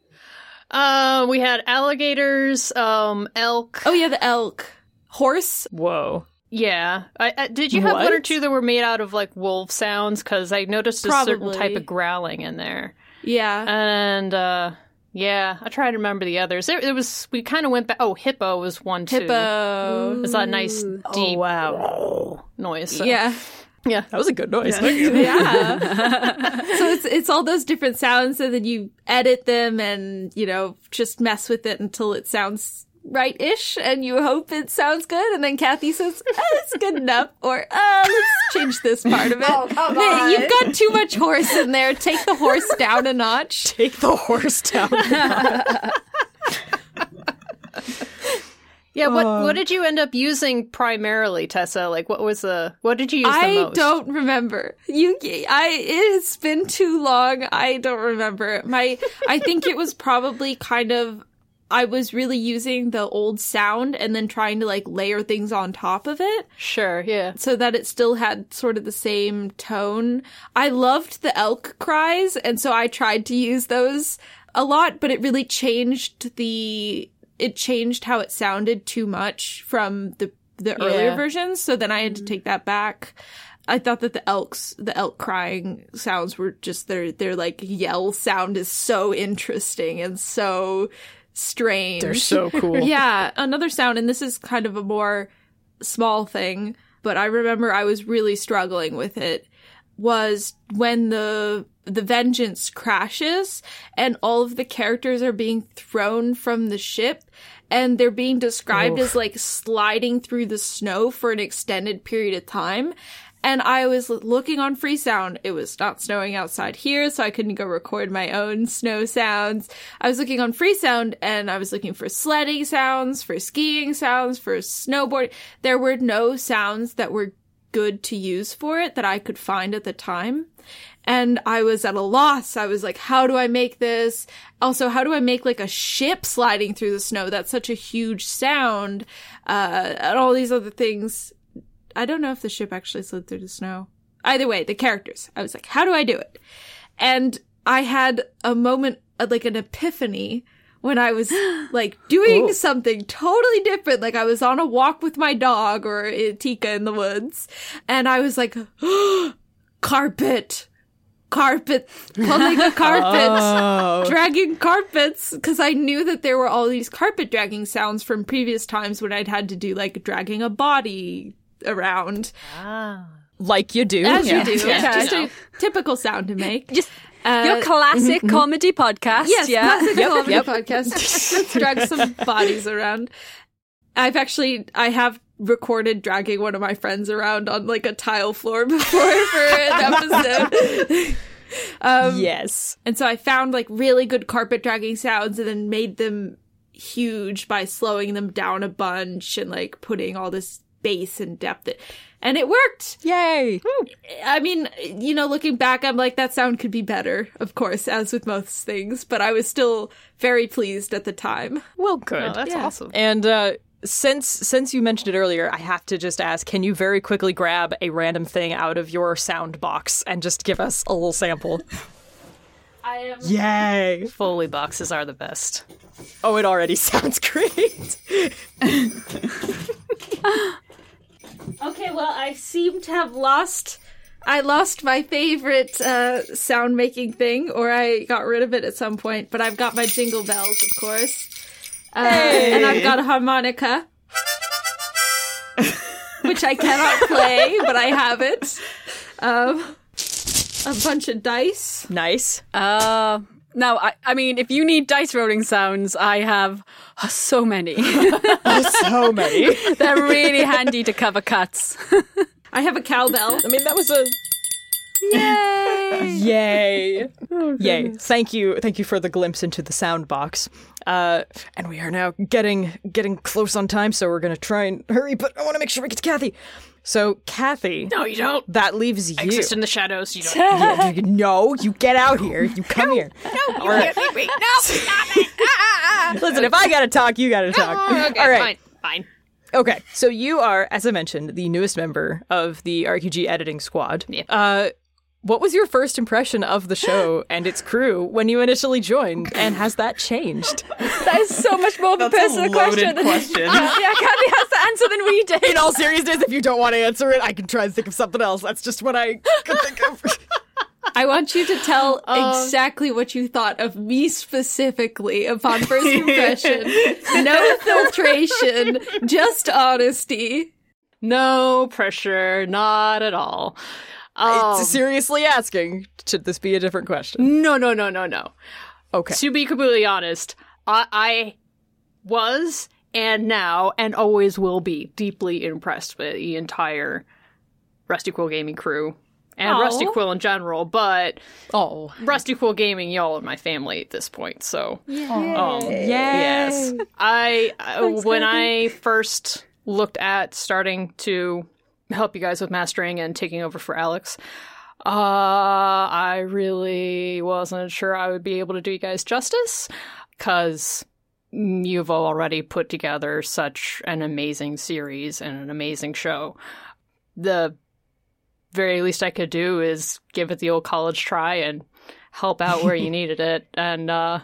Uh, we had alligators, um, elk. Oh yeah, the elk. Horse. Whoa. Yeah. I, I, did you have one or two that were made out of like wolf sounds? Because I noticed a certain type of growling in there. Yeah. And uh, yeah, I try to remember the others. It, it was we kind of went back. Oh, hippo was one too. Hippo. It's that nice deep Oh, wow. noise. So. Yeah. Yeah. That was a good noise. Yeah. <laughs> so it's it's all those different sounds and then you edit them and, you know, just mess with it until it sounds right-ish, and you hope it sounds good, and then Kathy says, oh, "It's good enough," or uh, "Let's change this part of it." Oh, come Hey, on. You've got too much horse in there. Take the horse down a notch. Take the horse down. <laughs> Yeah, what uh, what did you end up using primarily, Tessa? Like, what was the what did you use the I most? don't remember. You, I. It has been too long. I don't remember. My, I think it was <laughs> probably kind of. I was really using the old sound and then trying to like layer things on top of it Sure, yeah. so that it still had sort of the same tone. I loved the elk cries, and so I tried to use those a lot, but it really changed the it changed how it sounded too much from the the earlier Yeah. versions. So then I had to take that back. I thought that the elks, the elk crying sounds were just their their like yell sound is so interesting and so strange. They're so <laughs> cool. yeah, another sound, and this is kind of a more small thing, but I remember I was really struggling with it. Was when the the vengeance crashes and all of the characters are being thrown from the ship and they're being described as like sliding through the snow for an extended period of time. And I was looking on free sound. It was not snowing outside here, so I couldn't go record my own snow sounds. I was looking on free sound and I was looking for sledding sounds, for skiing sounds, for snowboard. There were no sounds that were good to use for it that I could find at the time. And I was at a loss. I was like, how do I make this? Also, how do I make like a ship sliding through the snow? That's such a huge sound. Uh, and all these other things. I don't know if the ship actually slid through the snow. Either way, the characters. I was like, how do I do it? And I had a moment, uh, like an epiphany when I was <gasps> like doing something totally different. Like I was on a walk with my dog or uh, Tika in the woods. And I was like, <gasps> carpet, carpet, pulling a carpet, <laughs> dragging carpets. Cause I knew that there were all these carpet dragging sounds from previous times when I'd had to do like dragging a body around. like you do. As Yeah. you do. Yeah. Just a typical sound to make. Just Uh, your classic comedy podcast. Yes, yeah. classic comedy podcast. <laughs> Let's drag some bodies around. I've actually, I have recorded dragging one of my friends around on like a tile floor <laughs> before for an episode. <laughs> um, Yes. and so I found like really good carpet dragging sounds and then made them huge by slowing them down a bunch and like putting all this bass and depth. in- And it worked. Yay. I mean, you know, looking back, I'm like, that sound could be better, of course, as with most things, but I was still very pleased at the time. Well, good. Oh, that's awesome. And uh, since since you mentioned it earlier, I have to just ask: Can you very quickly grab a random thing out of your sound box and just give us a little sample? I am. Yay! Foley boxes are the best. Oh, it already <laughs> sounds great. Okay, well, I seem to have lost. I lost my favorite uh, sound making thing, or I got rid of it at some point, but I've got my jingle bells, of course. Uh, And I've got a harmonica. which I cannot play, but I have it. Um, a bunch of dice. Nice. Uh, now, I, I mean, if you need dice rolling sounds, I have uh, so many. <laughs> so many. <laughs> They're really handy to cover cuts. <laughs> I have a cowbell. I mean, that was a Yay! <laughs> yay, yay! Thank you, thank you for the glimpse into the sound box. Uh, and we are now getting getting close on time, so we're gonna try and hurry. But I want to make sure we get to Kathy. So, Kathy, No, you don't. that leaves you. Exist in the shadows. You don't. Yeah, you- no, you get out here. You come here. All right. Listen, if I gotta talk, you gotta talk. okay, All right. fine, fine. Okay, so you are, as I mentioned, the newest member of the RQG editing squad. Yeah. Uh, what was your first impression of the show and its crew when you initially joined, and has that changed? That is so much more of a That's a personal loaded question. <laughs> question. yeah, Kathy has to answer than we did. In all seriousness, if you don't want to answer it, I can try and think of something else. That's just what I could think of. <laughs> I want you to tell <laughs> um, exactly what you thought of me specifically upon first impression. no filtration, just honesty. No pressure, not at all. Um, Seriously asking, should this be a different question? no, no, no, no, no. Okay. To be completely honest, I, I was and now and always will be deeply impressed with the entire Rusty Quill Gaming crew and Aw. Rusty Quill in general, but Oh, Rusty Quill Gaming, y'all are my family at this point. So, um, yay! yes, I uh, when I first looked at starting to help you guys with mastering and taking over for Alex, uh, I really wasn't sure I would be able to do you guys justice because you've already put together such an amazing series and an amazing show. The very least I could do is give it the old college try and help out where you <laughs> needed it. And uh,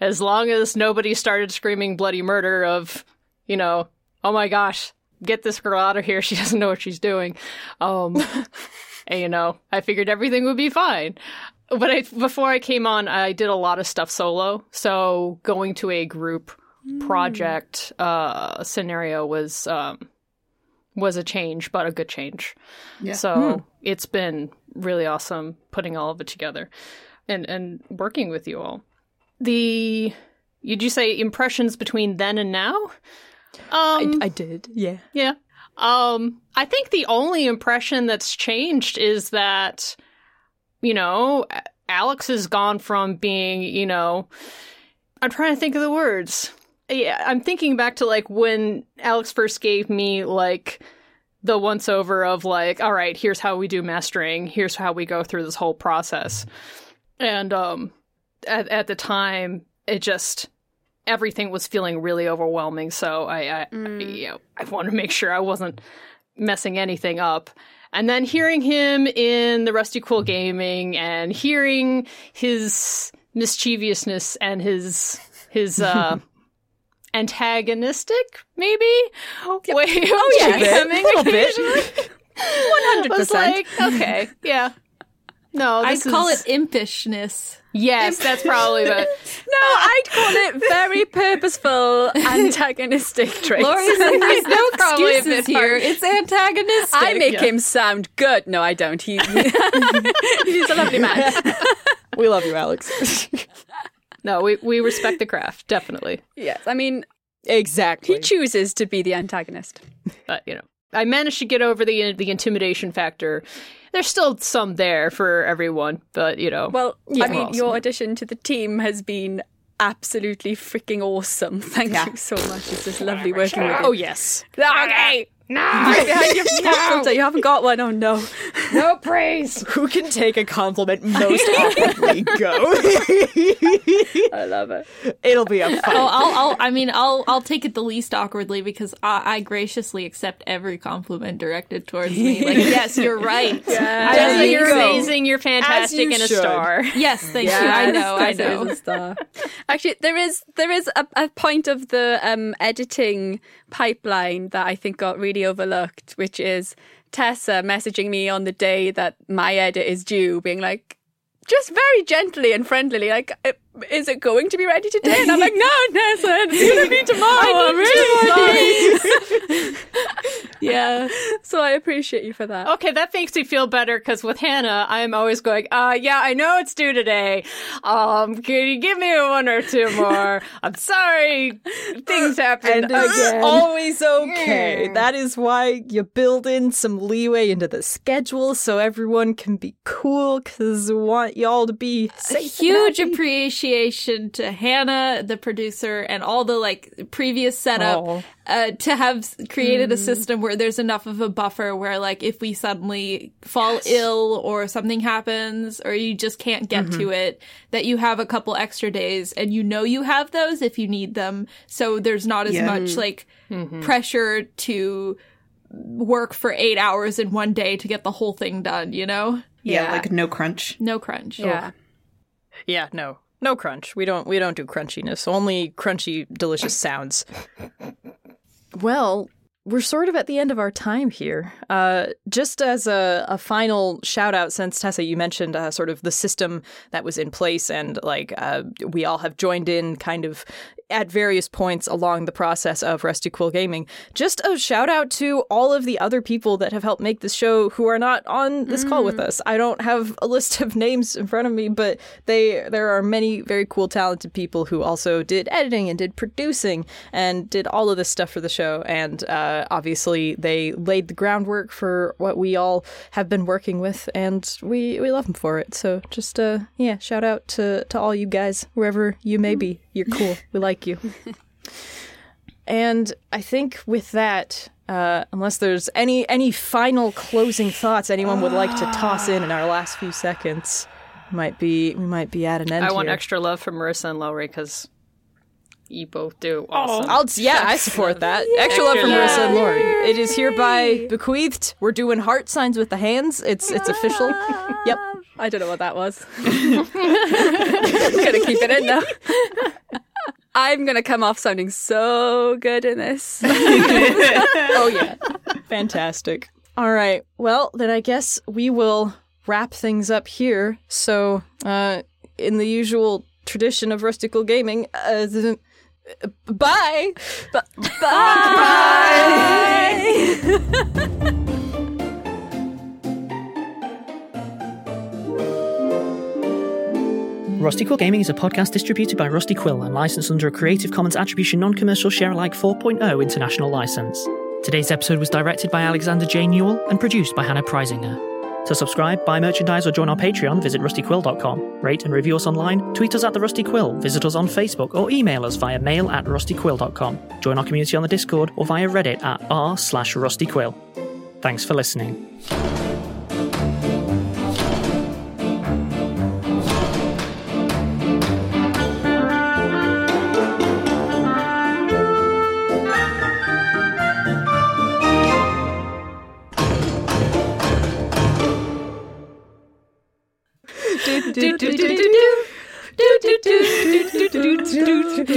as long as nobody started screaming bloody murder of, you know, oh my gosh, get this girl out of here. <laughs> She doesn't know what she's doing. Um, <laughs> and, you know, I figured everything would be fine. But I, before I came on, I did a lot of stuff solo. So going to a group project uh, scenario was um, was a change, but a good change. Yeah. So it's been really awesome putting all of it together and and working with you all. The did you say impressions between then and now? Um, I, I did. Yeah. yeah. Um, I think the only impression that's changed is that, you know, Alex has gone from being, you know, I'm trying to think of the words. Yeah, I'm thinking back to like when Alex first gave me like the once over of like, all right, here's how we do mastering, here's how we go through this whole process. And um at at the time it just everything was feeling really overwhelming. So I, I, I you know, I wanted to make sure I wasn't messing anything up. And then hearing him in the Rusty Quill Gaming and hearing his mischievousness and his his uh <laughs> antagonistic maybe way of Oh, yeah. GMing A little bit. <laughs> 100%. was like, okay, yeah. No, I'd this call is- it impishness. Yes, that's probably the <laughs> No, I'd call it very purposeful antagonistic <laughs> traits. Lori's like, there's no excuses here. It's antagonistic. I make him sound good. No, I don't. He, <laughs> he's a lovely man. We love you, Alex. No, we, we respect the craft, definitely. Yes, I mean, exactly. he chooses to be the antagonist. But you know, I managed to get over the the intimidation factor. There's still some there for everyone, but you know, Well, Yeah. I mean, Awesome. your addition to the team has been absolutely freaking awesome. <laughs> Thank you so much. It's just lovely working with oh, you. oh yes. okay. No, <laughs> right behind your filter. You haven't got one. Oh no. no praise. <laughs> Who can take a compliment most awkwardly? Go. <laughs> I love it. It'll be a Oh. I'll, I'll, I mean, I'll, I'll take it the least awkwardly because I, I graciously accept every compliment directed towards me. Like, yes, you're right. Yeah. Jessica, you you're go. amazing. You're fantastic you and a should. star. Yes, thank you. I know, I know. is a star. Actually, there is there is a, a point of the um, editing pipeline that I think got really overlooked, which is Tessa messaging me on the day that my edit is due, being like, just very gently and friendly, like, "Uh, is it going to be ready today? And I'm like, no, <laughs> Tessa, it's going to be tomorrow. I'm really sorry. <laughs> Yeah. so I appreciate you for that. Okay, that makes me feel better because with Hannah, I'm always going, uh, yeah, I know it's due today. Um, can you give me one or two more? <laughs> I'm sorry. Things happen and it's again. always okay. That is why you build in some leeway into the schedule so everyone can be cool because we want y'all to be A safe. huge appreciation to Hannah, the producer, and all the like previous setup Aw. uh, to have created a mm-hmm. system where there's enough of a buffer where like if we suddenly fall ill or something happens or you just can't get to mm-hmm. it, that you have a couple extra days and you know you have those if you need them. So there's not as Yeah. much like mm-hmm. pressure to work for eight hours in one day to get the whole thing done, you know? Yeah, like no crunch. No crunch. Yeah. Yeah, no. No crunch. We don't we don't do crunchiness. Only crunchy delicious sounds. Well, we're sort of at the end of our time here. Uh, just as a, a final shout out, since Tessa, you mentioned uh, sort of the system that was in place, and like uh, we all have joined in kind of at various points along the process of Rusty Quill Gaming. Just a shout out to all of the other people that have helped make this show who are not on this call with us. I don't have a list of <laughs> names in front of me, but they there are many very cool, talented people who also did editing and did producing and did all of this stuff for the show. And uh, obviously, they laid the groundwork for what we all have been working with, and we we love them for it. So just uh, yeah, shout out to to all you guys wherever you may be. You're cool. We like you. and I think with that. Uh, unless there's any any final closing thoughts anyone would like to toss in in our last few seconds, might be we might be at an end. I want here. extra love from Marissa and Lori because you both do awesome. I'll yeah, I support <laughs> that. Extra love from Marissa and Lori. It is hereby bequeathed. We're doing heart signs with the hands. It's it's official. Yep. I don't know what that was. <laughs> I'm gonna keep it in now. <laughs> I'm gonna come off sounding so good in this. <laughs> Oh yeah. Fantastic. All right. Well, then I guess we will wrap things up here. So, uh, in the usual tradition of Rusty Quill Gaming, uh, the, uh, bye. B- bye. Rusty Quill Gaming is a podcast distributed by Rusty Quill and licensed under a Creative Commons Attribution Non-Commercial Share-alike 4.0 international license. Today's episode was directed by Alexander J. Newall and produced by Hannah Preisinger. To subscribe, buy merchandise, or join our Patreon, visit rustyquill.com. Rate and review us online, tweet us at the Rusty Quill, visit us on Facebook, or email us via mail at rustyquill.com. Join our community on the Discord or via Reddit at r slash rustyquill. Thanks for listening.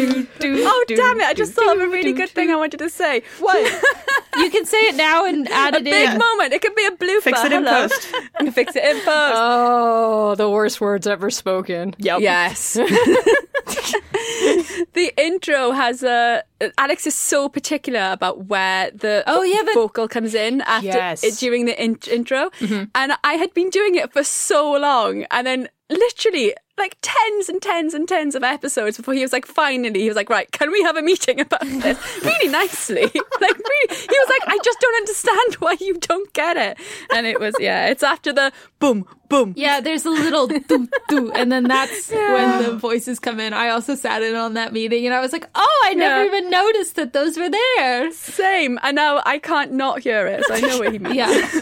Oh damn it! I just thought of a really good thing I wanted to say. What? <laughs> You can say it now and add A it big in. moment. It could be a blooper. Fix it in Hello. post. I <laughs> fix it in post. Oh, the worst words ever spoken. Yep. Yes. <laughs> <laughs> the intro has a. Alex is so particular about where the Oh, yeah, the- vocal comes in after Yes. it, during the in- intro, mm-hmm. and I had been doing it for so long, and then literally like tens and tens and tens of episodes before he was like, finally, he was like, right, can we have a meeting about this? <laughs> really nicely, <laughs> like really, he was like, I just don't understand why you don't get it, and it was yeah, it's after the boom boom. Yeah, there's a little doo doo, and then that's <laughs> when the voices come in. I also sat in on that meeting, and I was like, "Oh, I never Yeah. even noticed that those were there." Same, and now I can't not hear it, so I know what he means. Yeah.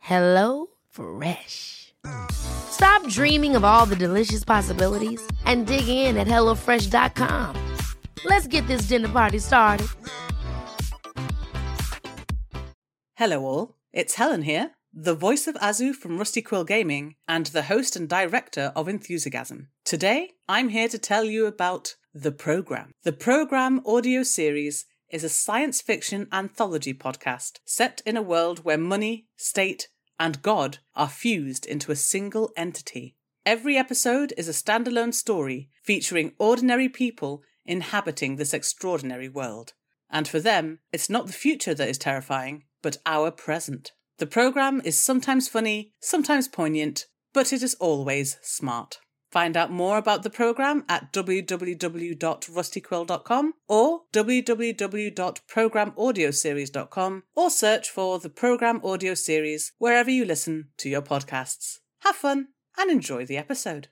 Hello Fresh. Stop dreaming of all the delicious possibilities and dig in at HelloFresh.com. Let's get this dinner party started. Hello, all. It's Helen here, the voice of Azu from Rusty Quill Gaming and the host and director of Enthusiasm. Today, I'm here to tell you about The Program. The Program audio series is a science fiction anthology podcast set in a world where money, state, and God are fused into a single entity. Every episode is a standalone story featuring ordinary people inhabiting this extraordinary world. And for them, it's not the future that is terrifying, but our present. The programme is sometimes funny, sometimes poignant, but it is always smart. Find out more about the programme at www.rustyquill.com or www.programaudioseries.com or search for the Programme Audio Series wherever you listen to your podcasts. Have fun and enjoy the episode.